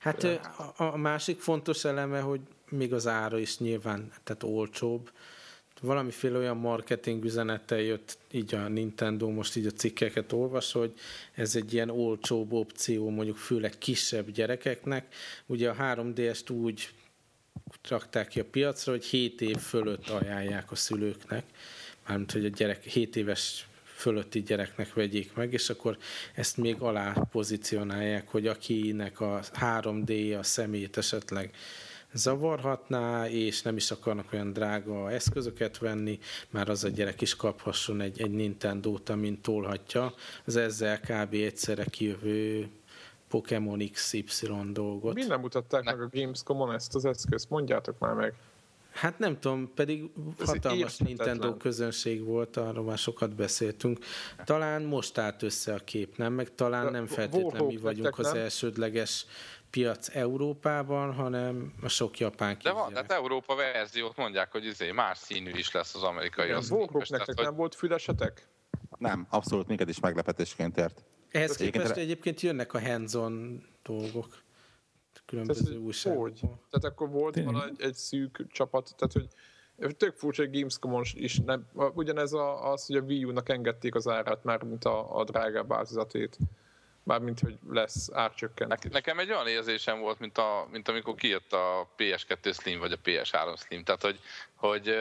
Hát ö, a, a másik fontos eleme, hogy még az ára is nyilván, tehát olcsóbb. Valamiféle olyan marketing üzenettel jött így a Nintendo, most így a cikkeket olvas, hogy ez egy ilyen olcsóbb opció, mondjuk főleg kisebb gyerekeknek. Ugye a 3DS-t úgy rakták ki a piacra, hogy 7 év fölött ajánlják a szülőknek, mármint hogy a gyerek 7 éves fölötti gyereknek vegyék meg, és akkor ezt még alá pozícionálják, hogy akinek a 3D a szemét esetleg zavarhatná, és nem is akarnak olyan drága eszközöket venni, már az a gyerek is kaphasson egy, egy Nintendo-t, amint tolhatja az ezzel kb. egyszerre kijövő Pokémon XY dolgot. Mi nem mutatták Ne- meg a Gamescom-on ezt az eszközt? Mondjátok már meg. Hát nem tudom, pedig Ez hatalmas. Nintendo közönség volt, arról már sokat beszéltünk. Talán most állt össze a kép, nem? Meg talán De nem feltétlenül mi vagyunk az nem? elsődleges piac Európában, hanem a sok japán De van, tehát Európa verziót mondják, hogy izé, más színű is lesz az amerikai. Az nektek hogy nem volt fülesetek? Nem, abszolút minket is meglepetésként ért. Ehhez Egyébként képest egyébként jönnek a hands-on dolgok. Különböző Tehát, hogy? Tehát akkor volt Tényleg. van egy, egy szűk csapat, tehát hogy tök furcsa, hogy Gamescom-on is nem, ugyanez a, az, hogy a Wii U-nak engedték az árát már, mint a, a drágább változatét. Mármint, hogy lesz árcsökkentés. Nek- Nekem egy olyan érzésem volt, mint, a, mint amikor kijött a PS2 Slim vagy a PS3 Slim. Tehát, hogy, hogy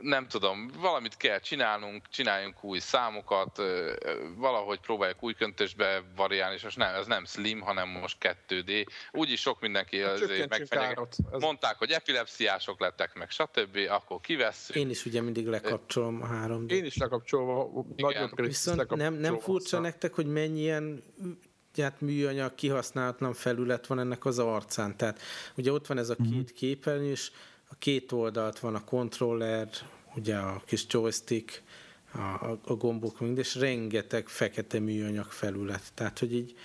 nem tudom, valamit kell csinálnunk, csináljunk új számokat, valahogy próbáljuk új köntösbe variálni, és most nem, ez nem slim, hanem most 2D. Úgyis sok mindenki hát megfenyeget. Mondták, hogy epilepsziások lettek, meg stb., akkor kivesszük. Én is ugye mindig lekapcsolom a 3 d Én is lekapcsolva, nagyon Viszont nem, nem furcsa nektek, hogy mennyien hát műanyag kihasználatlan felület van ennek az arcán. Tehát ugye ott van ez a két mm-hmm. képernyő, és a két oldalt van a controller, ugye a kis joystick, a, a gombok mind, és rengeteg fekete műanyag felület. Tehát, hogy így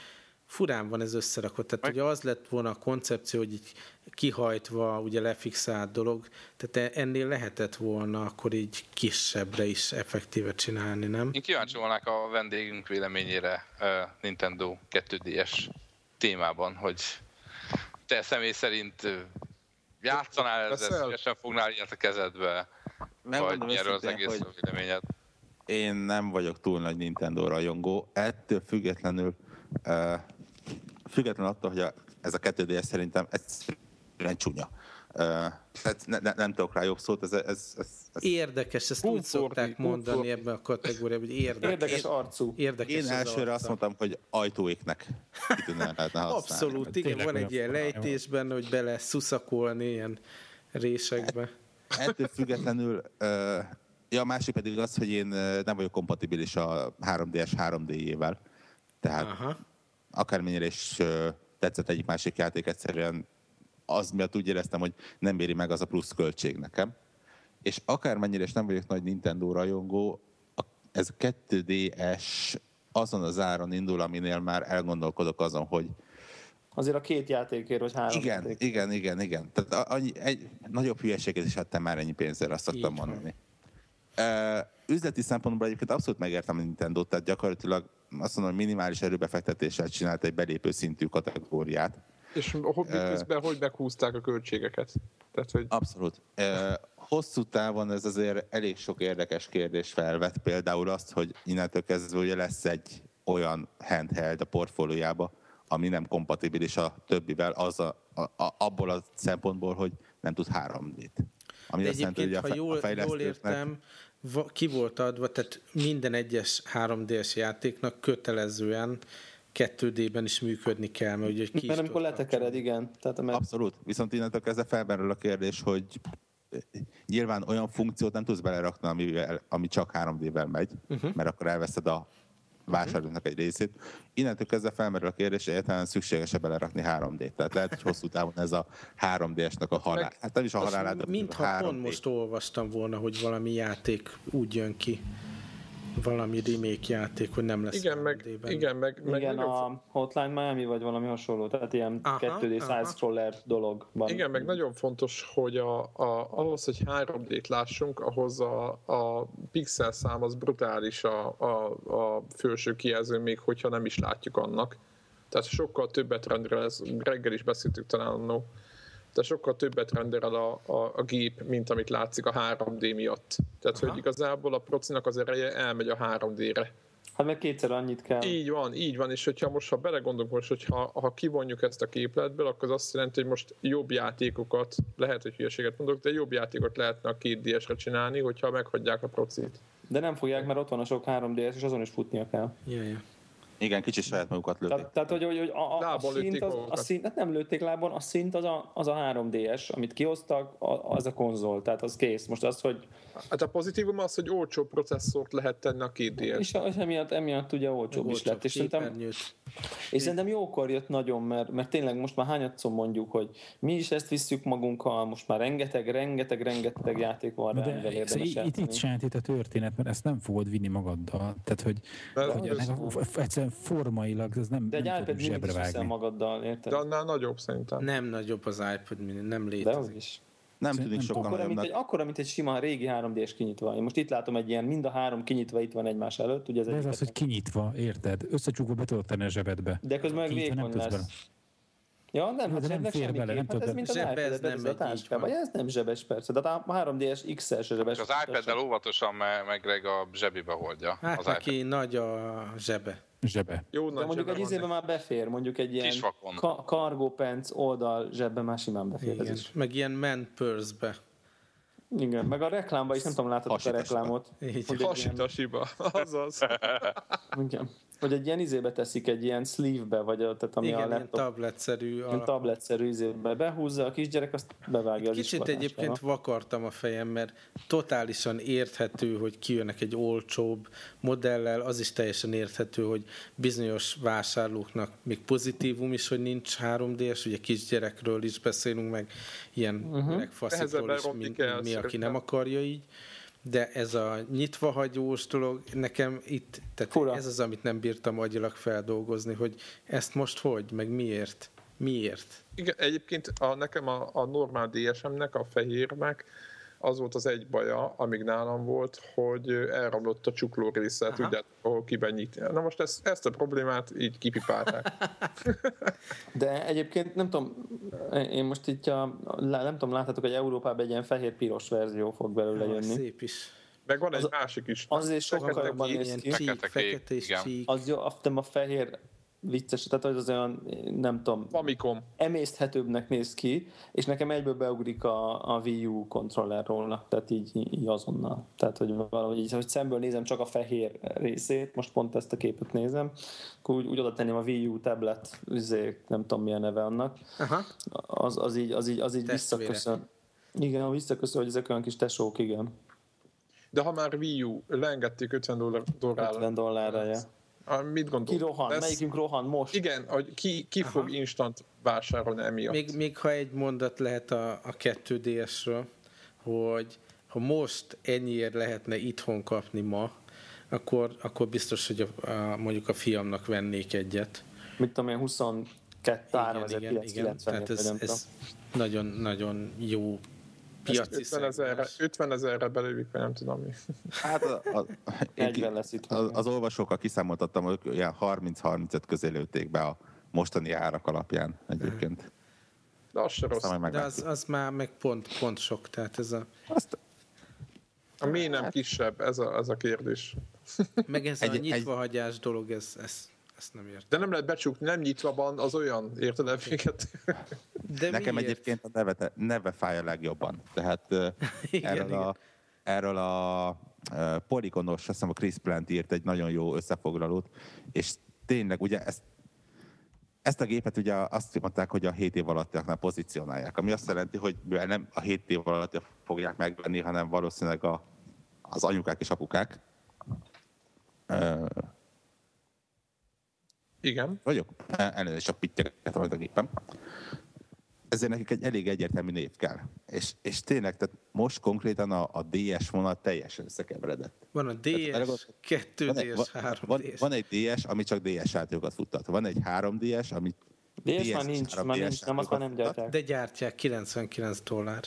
furán van ez összerakott. Tehát ugye az lett volna a koncepció, hogy így kihajtva, ugye lefixált dolog, tehát e- ennél lehetett volna akkor így kisebbre is effektíve csinálni, nem? Én kíváncsi volnák a vendégünk véleményére uh, Nintendo 2DS témában, hogy te személy szerint játszanál ezzel, szívesen fognál ilyet a kezedbe, nem vagy erről az egész hogy véleményed? Én nem vagyok túl nagy Nintendo rajongó, ettől függetlenül uh, függetlenül attól, hogy a, ez a 2DS szerintem egyszerűen csúnya. Tehát ne, ne, nem tudok rá jobb szót, ez, ez, ez, ez Érdekes, ezt úgy szokták mondani ebben a kategóriában, hogy érdekes. Érdekes arcú. Érdekes Én elsőre azt mondtam, hogy ajtóéknek lehetne Abszolút, igen, Tényleg van egy ilyen lejtésben, hogy bele szuszakolni ilyen résekbe. Ettől függetlenül, uh, ja, a másik pedig az, hogy én nem vagyok kompatibilis a 3DS 3D-jével. Tehát Aha. akármennyire is uh, tetszett egyik másik játék, egyszerűen az miatt úgy éreztem, hogy nem éri meg az a plusz költség nekem. És akármennyire is nem vagyok nagy Nintendo rajongó, ez a 2DS azon az áron indul, aminél már elgondolkodok azon, hogy Azért a két játékért, vagy három Igen, játék. igen, igen, igen. Tehát annyi, egy nagyobb hülyeséget is adtam már ennyi pénzzel, azt szoktam mondani. Uh, üzleti szempontból egyébként abszolút megértem a nintendo tehát gyakorlatilag azt mondom, hogy minimális erőbefektetéssel csinált egy belépő szintű kategóriát. És hobbi közben hogy meghúzták a költségeket? Tehát, hogy... Abszolút. Hosszú távon ez azért elég sok érdekes kérdés felvet. Például azt, hogy innentől kezdve ugye lesz egy olyan handheld a portfóliójába, ami nem kompatibilis a többivel, az a, a, a, abból a szempontból, hogy nem tud 3D-t. Ami De azt jelenti, hogy a, ha jól, a jól értem, ki volt adva, tehát minden egyes 3D-es játéknak kötelezően 2D-ben is működni kell, mert ugye ki Mert amikor letekered, igen. Tehát, mert... Abszolút. Viszont innentől kezdve felmerül a kérdés, hogy nyilván olyan funkciót nem tudsz belerakni, ami, ami csak 3D-ben megy, uh-huh. mert akkor elveszed a vásárlónak egy részét. Innentől kezdve felmerül a kérdés, hogy egyáltalán szükséges-e belerakni 3D-t. Tehát lehet, hogy hosszú távon ez a 3D-esnek a halál. Hát nem is a halálát, Mintha pont most olvastam volna, hogy valami játék úgy jön ki valami remake játék, hogy nem lesz igen, meg, igen, meg, meg igen, a Hotline Miami, vagy valami hasonló, tehát ilyen aha, 2D side-scroller dolog van. Igen, meg nagyon fontos, hogy a, a, ahhoz, hogy 3D-t lássunk, ahhoz a, a pixel szám az brutális a, a, a felső kijelző, még hogyha nem is látjuk annak. Tehát sokkal többet rendre, ez reggel is beszéltük talán no, de sokkal többet renderel a, a, a gép, mint amit látszik a 3D miatt. Tehát, Aha. hogy igazából a procinak az ereje elmegy a 3D-re. Hát meg kétszer annyit kell. Így van, így van, és hogyha most, ha belegondolunk most, hogyha ha kivonjuk ezt a képletből, akkor az azt jelenti, hogy most jobb játékokat, lehet, hogy hülyeséget mondok, de jobb játékot lehetne a két DS-re csinálni, hogyha meghagyják a procit. De nem fogják, mert ott van a sok 3DS, és azon is futnia kell. Yeah, yeah. Igen, kicsit saját magukat lőtték. Tehát, tehát hogy, hogy, hogy a, a, a szint, az, a szint, hát nem lőtték lábon, a szint az a, az a 3DS, amit kihoztak, az a konzol, tehát az kész. Most az, hogy... Hát a pozitívum az, hogy olcsó processzort lehet tenni a két DS. És, és emiatt, emiatt ugye olcsóbb is lett. És szerintem, és szerintem jókor jött nagyon, mert, mert tényleg most már hányadszor mondjuk, hogy mi is ezt visszük magunkkal, most már rengeteg, rengeteg, rengeteg játék van rá, amivel érdemes itt, itt sajátít a történet, mert ezt nem fogod vinni magaddal. Tehát, hogy, hogy ennek a, egyszerűen formailag ez nem, De egy nem iPad zsebre vágni. magaddal, érted? De annál nagyobb szerintem. Nem nagyobb az iPad mini, nem létezik. De is. Nem tűnik sokkal akkora, mint egy, akkora, mint egy sima régi 3D-s kinyitva. Én most itt látom egy ilyen, mind a három kinyitva itt van egymás előtt. Ugye ez, De ez az, hogy kinyitva, érted? Összecsukva be tudod tenni a zsebedbe. De közben meg vékony lesz. Bele. Ja, nem, hát nem fér bele, nem hát ez mint az iPad, ez nem a táskába. Ez nem zsebes persze, de a 3DS XL-es zsebes. Az iPad-del óvatosan, meg Greg a zsebibe hordja. Hát az neki iPad. nagy a zsebe zsebe. Jó, De mondjuk egy izében már befér, mondjuk egy ilyen ka- cargo pants oldal zsebbe már simán befér. Igen. Ez is. Meg ilyen man purse-be. Igen, meg a reklámban is nem tudom, láthatok a reklámot. Hasitasiba, azaz. Igen. Hogy egy ilyen izébe teszik, egy ilyen sleeve-be, vagy a, tehát ami Igen, a laptop, ilyen tabletszerű. ilyen alap- tabletszerű izébe behúzza a kisgyerek, azt bevágja az Kicsit egyébként vakartam a fejem, mert totálisan érthető, hogy kijönnek egy olcsóbb modellel, az is teljesen érthető, hogy bizonyos vásárlóknak még pozitívum is, hogy nincs 3D-es, ugye kisgyerekről is beszélünk, meg ilyen uh-huh. Is, mint mi, aki nem akarja így. De ez a nyitva hagyós dolog, nekem itt, tehát Fura. ez az, amit nem bírtam agyilag feldolgozni, hogy ezt most hogy, meg miért? Miért? Igen, egyébként a, nekem a, a normál DSM-nek, a fehérnek az volt az egy baja, amíg nálam volt, hogy elromlott a csukló része, tudjátok, ahol kibenyít. Na most ezt, ezt a problémát így kipipálták. De egyébként nem tudom, én most itt a, nem tudom, láthatok, hogy Európában egy ilyen fehér-piros verzió fog belőle Ah, jönni. szép is. Meg van egy Az- másik is. azért sokkal jobban néz ki. Fekete és igen. csík. Az jó, a fehér vicces, tehát az olyan, nem tudom, Famicom. emészthetőbbnek néz ki, és nekem egyből beugrik a, a Wii U kontroller róla, tehát így, így azonnal. Tehát, hogy valahogy így, hogy szemből nézem csak a fehér részét, most pont ezt a képet nézem, akkor úgy, úgy oda tenném a Wii U tablet, izé, nem tudom milyen neve annak, Aha. az, az így, az így, az így Testvérek. visszaköszön. Igen, visszaköszön, hogy ezek olyan kis tesók, igen. De ha már Wii U, leengedték 50 dollár, dollárra. 50 dollárra, ja. Ah, Mit gondol? Ki rohan? Lesz- Melyikünk rohan most? Igen, hogy ki, ki Aha. fog instant vásárolni emiatt. Még, még ha egy mondat lehet a, a 2DS-ről, hogy ha most ennyiért lehetne itthon kapni ma, akkor, akkor biztos, hogy a, a, mondjuk a fiamnak vennék egyet. Mit tudom én, 22 3990 Tehát ez, ez nagyon-nagyon jó piaci 50 ezerre, szegmens. 50 ezerre belőjük, vagy nem tudom mi. Hát a, a, én 40 lesz itt. az, az olvasókkal kiszámoltattam, hogy ilyen 30-35 közé lőtték be a mostani árak alapján egyébként. De az se rossz. De az, az már meg pont, pont sok, tehát ez a, Azt, A mi nem kisebb, ez a, ez a kérdés. meg ez Egy- a egy- nyitvahagyás dolog, ez, ez, ezt nem értem. De nem lehet becsukni, nem nyitva van, az olyan, érted el véget? De nekem miért? egyébként a neve, neve fáj a legjobban. Tehát Igen, erről, igen. A, erről a ö, Polygonos, azt hiszem a Chris Plant írt egy nagyon jó összefoglalót, és tényleg ugye ezt ezt a gépet ugye azt mondták, hogy a 7 év alattiaknál pozícionálják, ami azt jelenti, hogy nem a 7 év alatt fogják megvenni, hanem valószínűleg a, az anyukák és apukák. Ö, Igen. vagyok? Elnézést a pittyeket majd a gépem. Ezért nekik egy elég egyértelmű név kell. És, és tényleg, tehát most konkrétan a, a DS vonal teljesen összekeveredett. Van a Tehát DS, 2DS, Van egy, van, 3DS. van, van egy DS, ami csak DS játékokat futtat. Van egy 3DS, ami DS DS már nincs, már 3DS nincs, nem, azt már nem gyártják. De gyártják 99 dollár.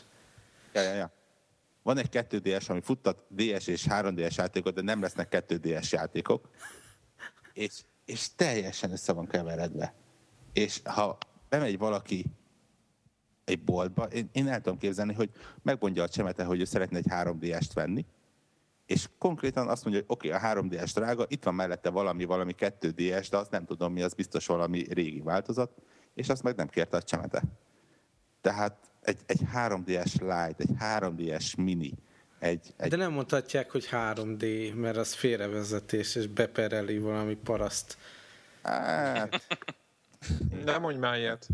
Ja, ja, ja. Van egy 2DS, ami futtat DS és 3DS játékot, de nem lesznek 2DS játékok. És, és teljesen össze van keveredve. És ha bemegy valaki egy boltba, én, én el tudom képzelni, hogy megmondja a csemete, hogy ő szeretne egy 3DS-t venni, és konkrétan azt mondja, hogy oké, okay, a 3DS drága, itt van mellette valami, valami 2DS, de azt nem tudom mi, az biztos valami régi változat, és azt meg nem kérte a csemete. Tehát egy, egy 3DS Lite, egy 3DS Mini, egy, egy De nem mondhatják, hogy 3D, mert az félrevezetés, és bepereli valami paraszt. hát, Nem mondj már ilyet.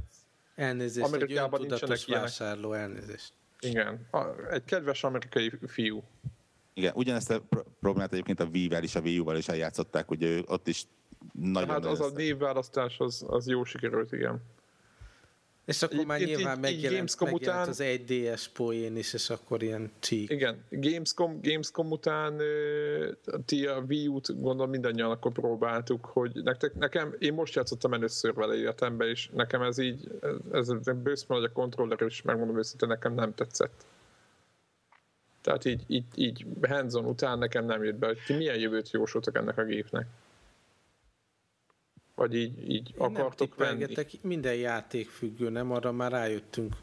Elnézést, egy Amerikában öntudatos nincsenek vásárló, elnézést. Igen. A, egy kedves amerikai fiú. igen, ugyanezt a pro- problémát egyébként a Wii-vel is, a Wii U-val is eljátszották, ugye ott is nagyon Hát az a névválasztás az, az jó sikerült, igen. És akkor már Egyébként nyilván így- így megjelent, Gamescom megjelent után- az 1DS poén is, és akkor ilyen csík. Igen, Gamescom, Gamescom után ti a Wii U-t gondolom mindannyian akkor próbáltuk, hogy nektek, nekem, én most játszottam először vele életemben, és nekem ez így, ez, ez bőszme nagy a kontroller, és megmondom őszintén, nekem nem tetszett. Tehát így, így, így hands után nekem nem jött be, hogy ti milyen jövőt jósoltak ennek a gépnek. Vagy így, így Én nem akartok venni. tippelgetek, minden játék függő, nem? Arra már rájöttünk.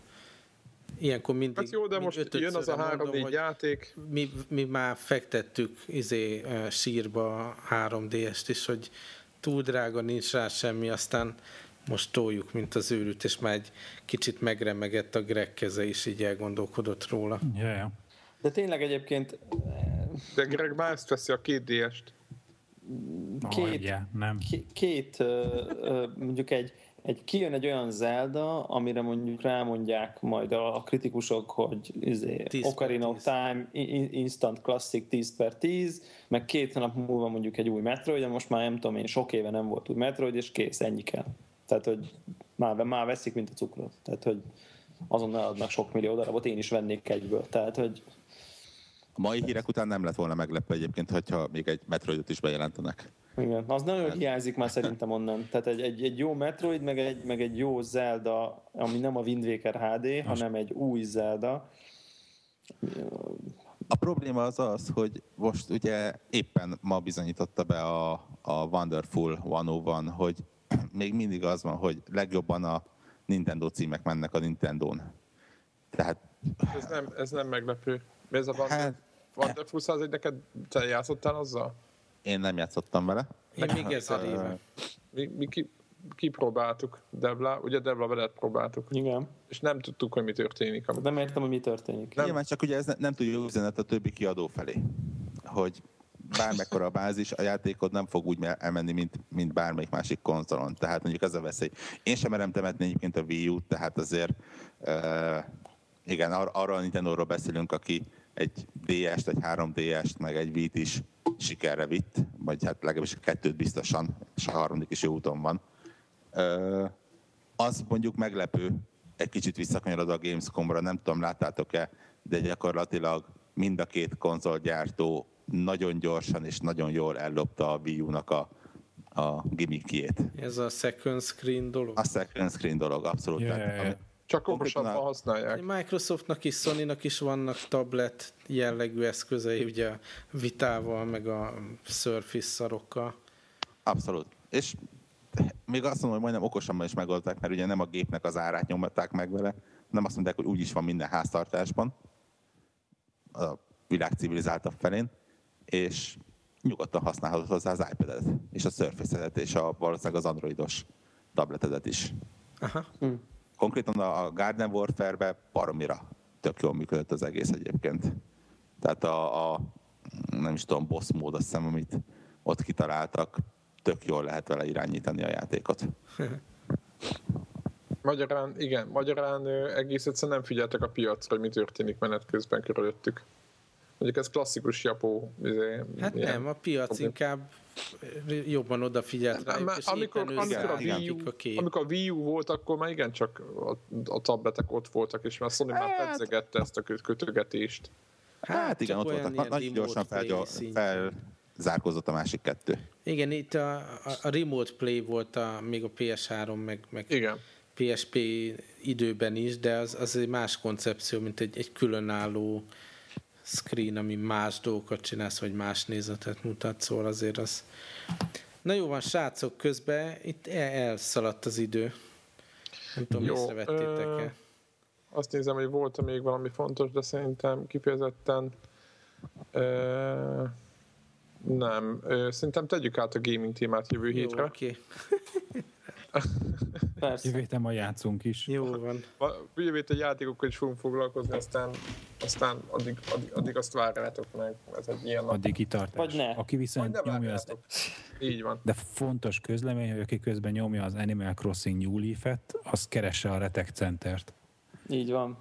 Ilyenkor mindig... Hát jó, de most jön az a három-négy játék, Mi, mi már fektettük izé, sírba a 3DS-t is, hogy túl drága, nincs rá semmi, aztán most toljuk, mint az őrült, és már egy kicsit megremegett a Greg keze is, így elgondolkodott róla. Ja. De tényleg egyébként De Greg már ezt veszi a két két, Hagyjál, nem. Két, ö, ö, mondjuk egy, egy, kijön egy olyan Zelda, amire mondjuk rámondják majd a, a kritikusok, hogy izé, 10 per Ocarina of 10. Time, Instant Classic 10 per 10, meg két nap múlva mondjuk egy új Metroid, de most már nem tudom én, sok éve nem volt új Metroid, és kész, ennyi kell. Tehát, hogy már, már veszik, mint a cukrot. Tehát, hogy azonnal adnak sok millió darabot, én is vennék egyből. Tehát, hogy A mai hírek után nem lett volna meglepő egyébként, hogyha még egy Metroidot is bejelentenek. Igen, az nagyon hiányzik már szerintem onnan. Tehát egy, egy, egy jó Metroid, meg egy, meg egy jó Zelda, ami nem a Wind Waker HD, hanem egy új Zelda. A probléma az az, hogy most ugye éppen ma bizonyította be a, a Wonderful 101, hogy még mindig az van, hogy legjobban a Nintendo címek mennek a Nintendo-n. Tehát Ez nem, ez nem meglepő. Mi ez a Hát- Wonderful 101, neked te játszottál azzal? én nem játszottam vele. Én még ezer éve. Mi, mi ki, kipróbáltuk Debla, ugye Debla veled próbáltuk, Igen. és nem tudtuk, hogy mi történik. Amikor Nem értem, hogy mi történik. Nem. Nyilván csak ugye ez ne, nem tudja üzenet a többi kiadó felé, hogy bármekkora a bázis, a játékod nem fog úgy elmenni, mint, mint bármelyik másik konzolon. Tehát mondjuk ez a veszély. Én sem merem temetni egyébként a Wii U-t, tehát azért uh, igen, ar- arra a Nintendo-ról beszélünk, aki egy DS-t, egy 3DS-t, meg egy Wii-t is sikerre vitt, vagy hát legalábbis a kettőt biztosan, és a harmadik is jó úton van. Az mondjuk meglepő, egy kicsit visszakanyarodva a Gamescom-ra, nem tudom, láttátok-e, de gyakorlatilag mind a két konzolgyártó nagyon gyorsan és nagyon jól ellopta a Wii U-nak a, a gimmickjét. Ez a second screen dolog. A second screen dolog, abszolút. Ja, Tehát, ja. Csak okosabban a- használják. Microsoftnak is, Sony-nak is vannak tablet jellegű eszközei, ugye a Vitával, meg a Surface szarokkal. Abszolút. És még azt mondom, hogy majdnem okosabban is megoldták, mert ugye nem a gépnek az árát nyomták meg vele, nem azt mondják, hogy úgy is van minden háztartásban, a világ civilizáltabb felén, és nyugodtan használhatod hozzá az iPad-et, és a Surface-edet, és a, valószínűleg az androidos tabletedet is. Aha. Konkrétan a Garden Warfare-be baromira tök jól működött az egész egyébként. Tehát a, a nem is tudom, boss mód, azt hiszem, amit ott kitaláltak, tök jól lehet vele irányítani a játékot. Magyarán, igen, magyarán egész egyszerűen nem figyeltek a piacra, hogy mi történik menet közben körülöttük. Mondjuk ez klasszikus japó. Izé, Hát ilyen- nem, a piac Oké. inkább jobban odafigyelt rá, Már és amikor, amikor, a Wii U, a kép. amikor a Wii U volt, akkor már igencsak a, a tabletek ott voltak, és már Sony már Hát- pedzegette ezt a kö- kötögetést. Hát, igen, csak ott voltak. Na, nagyon gyorsan felgyal, felzárkózott a másik kettő. Igen, itt a, a, a Remote Play volt a, még a PS3, meg, meg Igen. PSP időben is, de az, az egy más koncepció, mint egy, egy különálló screen, ami más dolgokat csinálsz, vagy más nézetet mutat, szóval azért az... Na jó van, srácok, közben itt el- elszaladt az idő. Nem tudom, Jó, észrevettétek-e? Azt nézem, hogy volt még valami fontos, de szerintem kifejezetten ö, nem. Ö, szerintem tegyük át a gaming témát jövő Jó, hétre. oké. Persze. Jövő héten majd játszunk is. Jó van. A- Jövő héten játékokkal is fogunk foglalkozni, aztán, aztán addig, addig, addig azt várjátok meg. Ez egy ilyen nap. Addig kitartás. Vagy ne. Aki Vagy viszont ne nyomja az... Így van. De fontos közlemény, hogy aki közben nyomja az Animal Crossing New Leaf-et, az keresse a Retec Centert. Így van.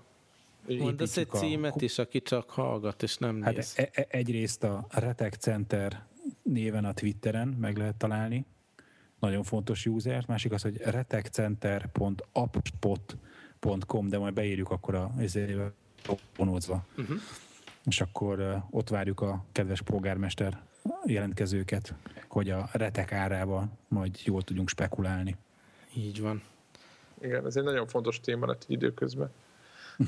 Mondasz egy építjük a- címet is, aki csak hallgat, és nem Hát néz. e- e- egyrészt a Retec Center néven a Twitteren meg lehet találni, nagyon fontos user, másik az, hogy retecenter.appspot.com, de majd beírjuk akkor a vonózva. Uh-huh. És akkor ott várjuk a kedves polgármester jelentkezőket, hogy a retek árába majd jól tudjunk spekulálni. Így van. Igen, ez egy nagyon fontos téma lett időközben.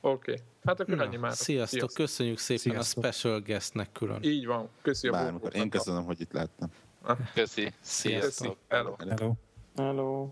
Oké, okay. hát akkor ennyi Na, már. sziasztok, köszönjük szépen Sziasztok. a special guestnek külön. Így van, köszi a Bármikor. Én köszönöm, hogy itt lehettem. Köszi. Köszi. Sziasztok. Hello. Hello! Hello.